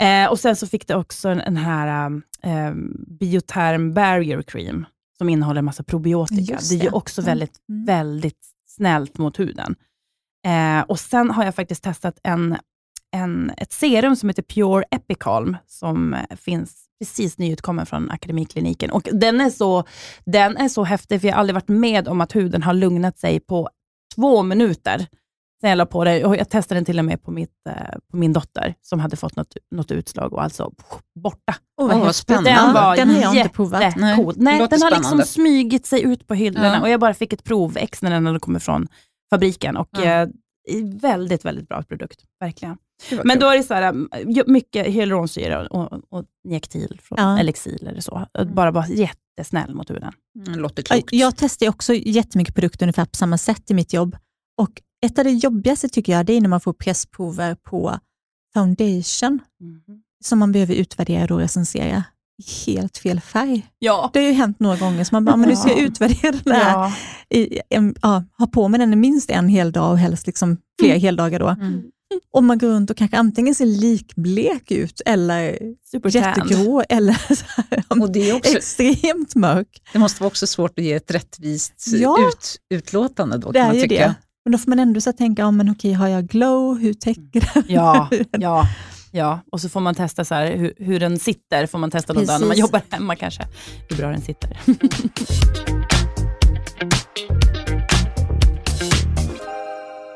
Eh, och sen så fick det också den här eh, Bioterm Barrier Cream, som innehåller massa probiotika. Just det är ju det. också Mm. väldigt, Mm. väldigt snällt mot huden. Eh, och sen har jag faktiskt testat en, en, ett serum som heter Pure Epicalm, som eh, finns precis nyutkommen från Akademikliniken. Och den är, så, den är så häftig, för jag har aldrig varit med om att huden har lugnat sig på två minuter. Sen jag la på det. Och jag testade den till och med på, mitt, eh, på min dotter, som hade fått något, något utslag och alltså borta. Oh, vad häftigt. spännande. Den var den har jag inte provat. jättecool. Nej, den har liksom spännande. smygit sig ut på hyllorna Ja. och jag bara fick ett provex när den hade kommit från fabriken. Och Ja. eh, väldigt, väldigt bra produkt. Verkligen. Men kul. då är det så här, mm, mycket hyaluronsyra och, och Njektil från Ja. Elixir eller så. Bara vara jättesnäll mot huden. Mm, låter klokt. Jag testar också jättemycket produkter ungefär på samma sätt i mitt jobb. Och ett av det jobbigaste tycker jag, det är när man får pressprover på foundation Mhm. som man behöver utvärdera och recensera i helt fel färg. Ja. Det har ju hänt några gånger, så man bara, men nu ska jag Ja. utvärdera den här. ja. I, en, ja, ha på mig den minst en hel dag och helst liksom fler heldagar då. Mm. Och man går runt och kanske antingen ser likblek ut eller jättegrå eller *laughs* Och det, är också, extremt mörk. det måste vara också svårt att ge ett rättvist Ja. ut, utlåtande då, Det kan är man tycka. det. Men då får man ändå så tänka, ja, men okej, har jag glow? Hur täcker det? Ja, *laughs* ja, ja. Och så får man testa så här, hur, hur den sitter, får man testa någon dag när man jobbar hemma kanske. Hur bra den sitter. *laughs*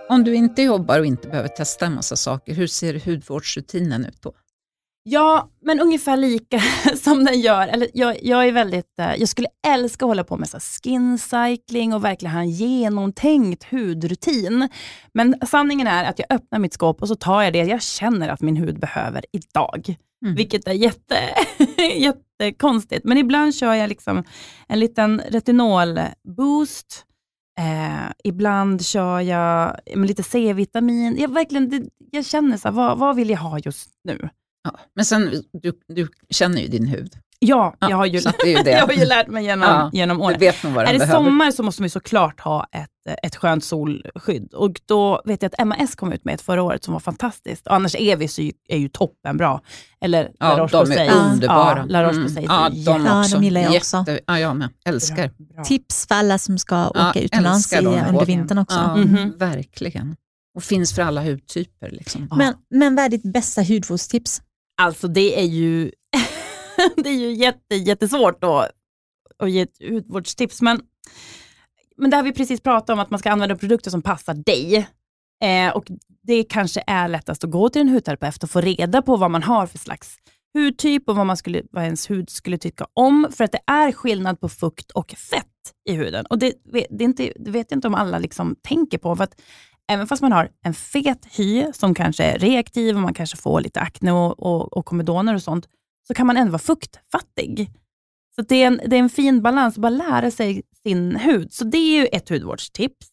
Om du inte jobbar och inte behöver testa en massa saker, hur ser hudvårdsrutinen ut då? Ja, men ungefär lika *laughs* som den gör. Eller jag, jag är väldigt, eh, jag skulle älska att hålla på med så här skin cycling och verkligen ha en genomtänkt hudrutin. Men sanningen är att jag öppnar mitt skåp och så tar jag det jag känner att min hud behöver idag. Mm. Vilket är jätte, *laughs* jättekonstigt. Men ibland kör jag liksom en liten retinolboost. Eh, ibland kör jag lite C-vitamin. Jag, verkligen, det, jag känner så här, vad, vad vill jag ha just nu? Ja. Men sen, du, du känner ju din hud. Ja, Ja, jag, har ju, *laughs* jag har ju lärt mig genom, Ja, genom Du åren. Är den det behöver. sommar så måste man ju såklart ha ett, ett skönt solskydd. Och då vet jag att MAS kom ut med ett förra året som var fantastiskt. Och annars Evis är ju, är ju toppenbra. Eller La Ja, de är underbara. Ja, La Mm. Roche-Posay. Ja, de Ja, också. de gillar jag också. Jätte, ja, jag med. Älskar. jättebra. Tips för alla som ska Ja, åka utomlands i, älskar dem. under vintern också. Ja, Mhm. Verkligen. Och finns för alla hudtyper. Liksom. Ja. Men, men vad är ditt bästa hudvårdstips? Alltså det är ju, *laughs* det är ju jätte, jättesvårt då att ge ett hudvårdstips. Men, men det har vi precis pratat om, att man ska använda produkter som passar dig. Eh, och Det kanske är lättast att gå till en hudterapeut och få reda på vad man har för slags hudtyp och vad, man skulle, vad ens hud skulle tycka om. För att det är skillnad på fukt och fett i huden. Och Det, det, är inte, det vet jag inte om alla liksom tänker på. För att Även fast man har en fet hy som kanske är reaktiv och man kanske får lite akne och, och, och komedoner och sånt, så kan man ändå vara fuktfattig. Så det är, en, det är en fin balans att bara lära sig sin hud. Så det är ju ett hudvårdstips.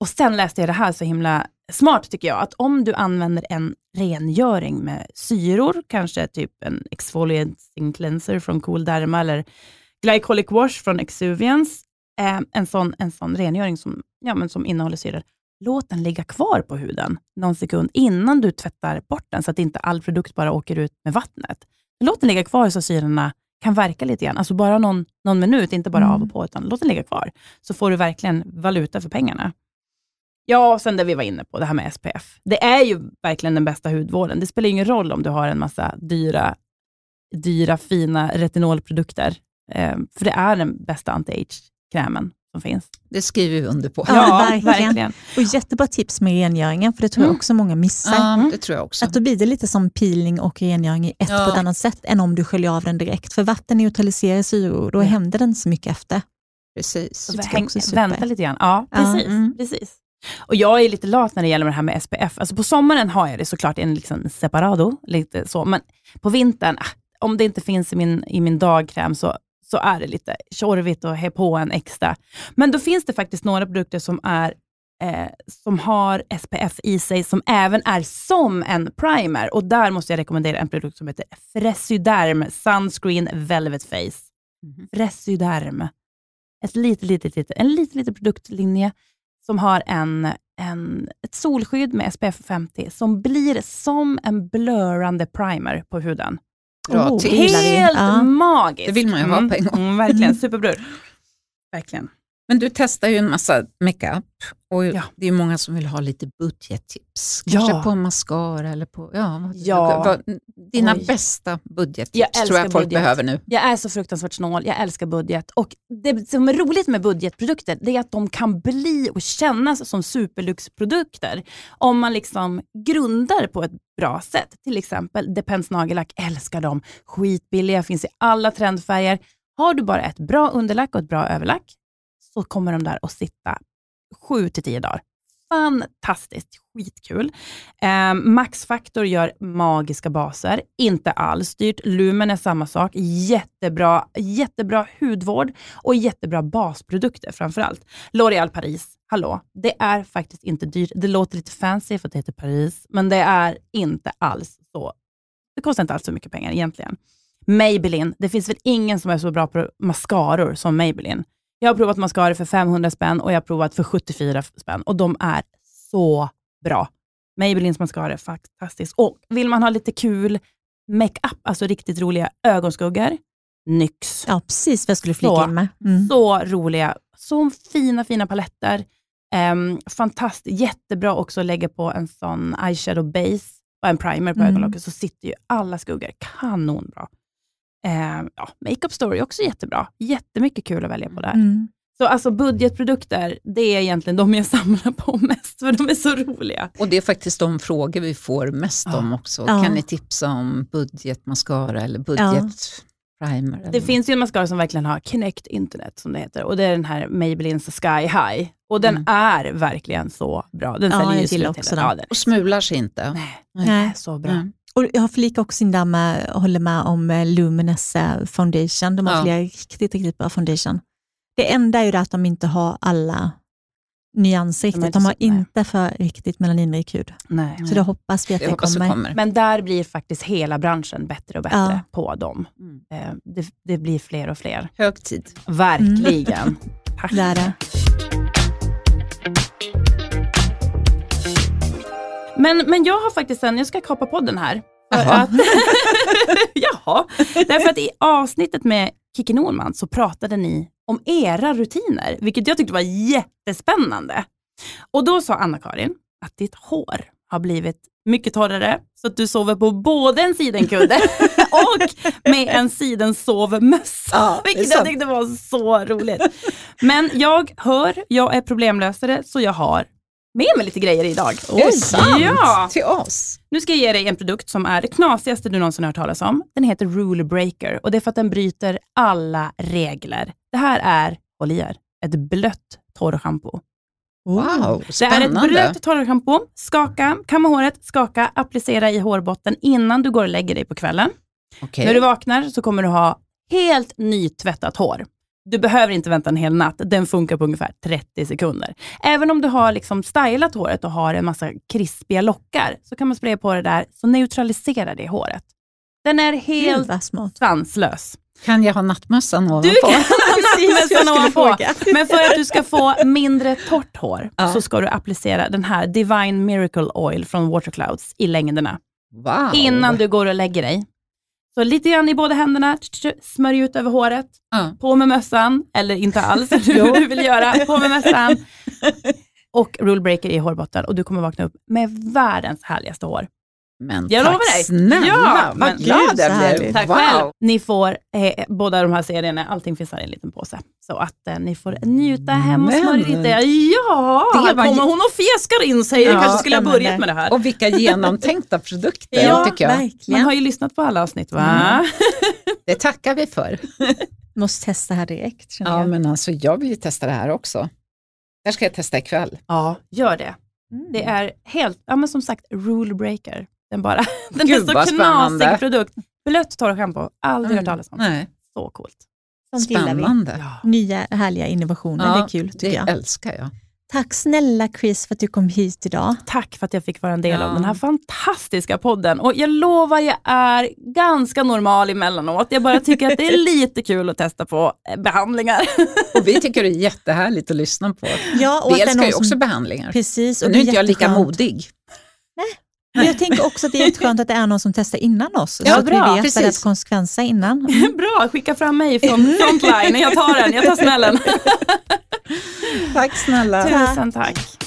Och Sen läste jag det här så himla smart tycker jag, att om du använder en rengöring med syror, kanske typ en exfoliating cleanser från Cool Derma eller glycolic wash från Exuviance, eh, en, sån, en sån rengöring som, ja, men som innehåller syror, låt den ligga kvar på huden någon sekund innan du tvättar bort den, så att inte all produkt bara åker ut med vattnet. Låt den ligga kvar så syrorna kan verka lite grann. Alltså bara någon, någon minut, inte bara Mm. av och på, utan låt den ligga kvar. Så får du verkligen valuta för pengarna. Ja, och sen det vi var inne på, det här med SPF. Det är ju verkligen den bästa hudvården. Det spelar ingen roll om du har en massa dyra, dyra fina retinolprodukter. Eh, för det är den bästa anti-age-krämen som finns. Det skriver vi under på. Ja, verkligen. Och jättebra tips med rengöringen, för det tror jag Mm. också många missar. Ja, det tror jag också. Att då blir det lite som peeling och rengöring i ett Ja. på ett annat sätt än om du sköljer av den direkt. För vatten neutraliserar syror, då Ja. händer det inte så mycket efter. Precis. Vänta lite grann. Ja, Ja, precis. mm. precis. Och jag är lite lat när det gäller det här med SPF. Alltså på sommaren har jag det såklart i en liksom separado, lite så. men på vintern, ah, om det inte finns i min, i min dagkräm så, så är det lite tjorvigt att ha på en extra. Men då finns det faktiskt några produkter som, är, eh, som har SPF i sig, som även är som en primer. Och där måste jag rekommendera en produkt som heter Fresyderm Sunscreen Velvet Face. Mhm. Fresyderm. Ett litet, litet, litet, en liten, liten produktlinje som har en, en, ett solskydd med SPF 50 som blir som en blurrande primer på huden. Bra Oh, vi. Helt Ja. magiskt! Det vill man ju ha på en gång. Mm, verkligen, superbror. *laughs* Verkligen. Men du testar ju en massa makeup och Ja. det är många som vill ha lite budgettips. Kanske Ja. på mascara eller på... Ja, Ja. vad, dina Oj. bästa Jag budgettips älskar tror jag folk budget. behöver nu. Jag är så fruktansvärt snål, jag älskar budget. Och Det som är roligt med budgetprodukter det är att de kan bli och kännas som superlyxprodukter om man liksom grundar på ett bra sätt. Till exempel Depends nagellack, älskar dem. Skitbilliga, finns i alla trendfärger. Har du bara ett bra underlack och ett bra överlack så kommer de där att sitta sju till tio dagar. fantastiskt, skitkul. Eh, Maxfaktor gör magiska baser, inte alls dyrt. Lumen är samma sak, jättebra, jättebra hudvård och jättebra basprodukter framför allt. L'Oréal Paris, hallå, det är faktiskt inte dyrt. Det låter lite fancy för att det heter Paris, men det är inte alls så. Det kostar inte alls så mycket pengar egentligen. Maybelline, det finns väl ingen som är så bra på mascaror som Maybelline. Jag har provat mascaror för 500 spänn och jag har provat för 74 spänn och de är så bra. Maybellines mascara är fantastisk. Och vill man ha lite kul makeup, alltså riktigt roliga ögonskuggor, NYX. Ja, precis vad jag skulle flika in med. Mm. Så roliga. Så fina, fina paletter. Um, fantastiskt. Jättebra också att lägga på en sån eyeshadow base och en primer på Mm. ögonlocket, så sitter ju alla skuggor kanonbra. Um, ja, Makeup Story är också jättebra. Jättemycket kul att välja på där. Mm. Så alltså budgetprodukter, det är egentligen de jag *laughs* samlar på mest, för de är så roliga. Och det är faktiskt de frågor vi får mest Ja. om också. Ja. Kan ni tipsa om budgetmascara eller budgetprimer? Det finns ju en mascara som verkligen har Connect Internet, som det heter. Och det är den här Maybelline Sky High. Och den Mm. är verkligen så bra. Den Ja, säljer ju också hela- den. Ja, den. Och smular sig inte. Nej, Nej. så bra. Mm. Och jag har flikat också in där med, håller med om eh, Luminous eh, Foundation. De har Ja. flera riktigt, riktigt bra foundation. Det enda är ju det att de inte har alla nyanser De har riktigt. inte De har så- nej. inte för riktigt melaninrik hud. Nej. Så det hoppas vi att Det det, kommer. kommer. Men där blir faktiskt hela branschen bättre och bättre Ja. på dem. Mm. Eh, Det, det blir fler och fler. Hög tid. Verkligen. Tack. *laughs* Det är det. Men, men jag har faktiskt en, jag ska kapa podden här. Jaha. att, *laughs* jaha, därför att i avsnittet med Kikki Norman så pratade ni om era rutiner, vilket jag tyckte var jättespännande. Och då sa Anna-Karin att ditt hår har blivit mycket torrare, så att du sover på både en sidenkudde *laughs* och med en sidensovmössa. Ja, vilket jag tyckte var så roligt. Men jag hör, jag är problemlösare, så jag har med mig lite grejer idag. Är det sant? Ja! Till oss? Nu ska jag ge dig en produkt som är det knasigaste du någonsin har hört talas om. Den heter Rule Breaker och det är för att den bryter alla regler. Det här är, håll i er, ett blött torrschampo. Wow, Det är ett spännande. blött torrschampo. Skaka, kamma håret, skaka, applicera i hårbotten innan du går och lägger dig på kvällen. Okej. När du vaknar så kommer du ha helt nytvättat hår. Du behöver inte vänta en hel natt, den funkar på ungefär 30 sekunder. Även om du har liksom stylat håret och har en massa krispiga lockar, så kan man spraya på det där, så neutraliserar det håret. Den är helt sanslös. Kan jag ha nattmössan ovanpå? Du kan ha *laughs* nattmössan ovanpå. Men för att du ska få mindre torrt hår, Ja. så ska du applicera den här Divine Miracle Oil från Waterclouds i längderna. Wow. Innan du går och lägger dig. Så lite grann i båda händerna, smörj ut över håret, Ja. på med mössan, eller inte alls, hur du vill göra, på med mössan. *laughs* Och rule breaker i hårbotten och du kommer vakna upp med världens härligaste hår. Men Jag tack lovar dig. snälla, Ja, vad men- glad Gud, jag blev. Tack wow. själv. Ni får eh, båda de här serierna, allting finns här i en liten påse. Så att eh, ni får njuta hem och Men- smörja lite. Ja, Det var kommer hon och fjäskar in sig. Ja, Jag kanske skulle ha börjat med det här. Och vilka genomtänkta *laughs* produkter Ja, tycker jag. Man verkligen. har ju lyssnat på alla avsnitt va? Mm. *laughs* Det tackar vi för. *laughs* Måste testa här direkt. Ja, jag. men alltså jag vill ju testa det här också. Det här ska jag testa ikväll. Ja, gör det. Mm. Det är helt, ja men som sagt, rule breaker. Den bara, *laughs* den Gud, är så vad spännande. knasig produkt. Blött torrschampo, aldrig hört talas om. Nej. Så coolt. Sånt gillar vi. Spännande. Nya härliga innovationer, Ja, det är kul tycker Det jag. älskar jag. Tack snälla Chris för att du kom hit idag. Tack för att jag fick vara en del Ja. av den här fantastiska podden. Och jag lovar, jag är ganska normal emellanåt. Jag bara tycker att det är *laughs* lite kul att testa på eh, behandlingar. *laughs* Och vi tycker det är jättehärligt att lyssna på. Ja, och är älskar ju också behandlingar. Precis. Och nu är inte jag lika modig. Men jag tänker också att det är jätteskönt att det är någon som testar innan oss. Ja, så att bra, vi vet vad precis. det är för konsekvenser innan. *laughs* Bra, skicka fram mig från frontline. Jag tar den, jag tar smällen. *laughs* Tack snälla. Tusen tack.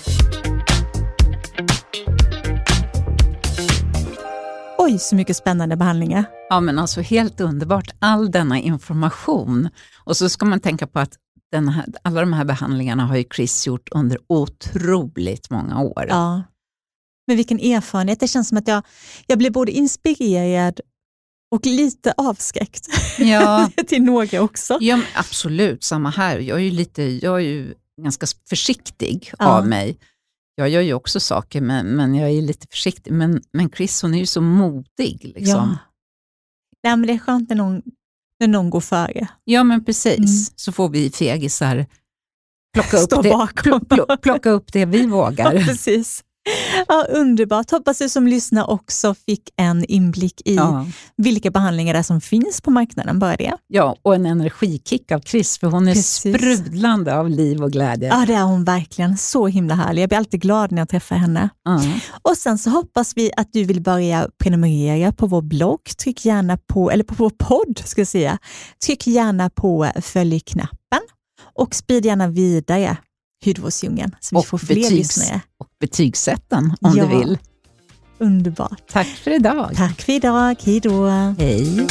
Oj, så mycket spännande behandlingar. Ja, men alltså helt underbart. All denna information. Och så ska man tänka på att den här, alla de här behandlingarna har ju Chris gjort under otroligt många år. Ja. Men vilken erfarenhet. Det känns som att jag, jag blir både inspirerad och lite avskräckt Ja, *laughs* till några också. ja absolut, samma här. Jag är ju, lite, jag är ju ganska försiktig Ja. av mig. Jag gör ju också saker, men, men jag är lite försiktig. Men, men Chris, hon är ju så modig. Liksom. Ja. Nej, men det är skönt när någon, när någon går före. Ja, men precis. Mm. Så får vi fegisar plocka upp, Stå det, bakom. plocka upp det vi *laughs* Ja, vågar. precis. *laughs* Ja, underbart. Hoppas du som lyssnar också fick en inblick i Ja. vilka behandlingar det är som finns på marknaden. Bara det. ja, och en energikick av Chris, för hon är Precis. sprudlande av liv och glädje. Ja, det är hon verkligen. Så himla härlig. Jag blir alltid glad när jag träffar henne. Ja. Och Sen så hoppas vi att du vill börja prenumerera på vår blogg. Tryck gärna på, eller på vår podd, ska jag säga. Tryck gärna på följ-knappen och sprid gärna vidare Hudvårdsdjungeln så vi Och får fler betygs- lyssnare. Och betygsätt den om Ja. du vill. Underbart. Tack för idag. Tack för idag. Hej då. Hej.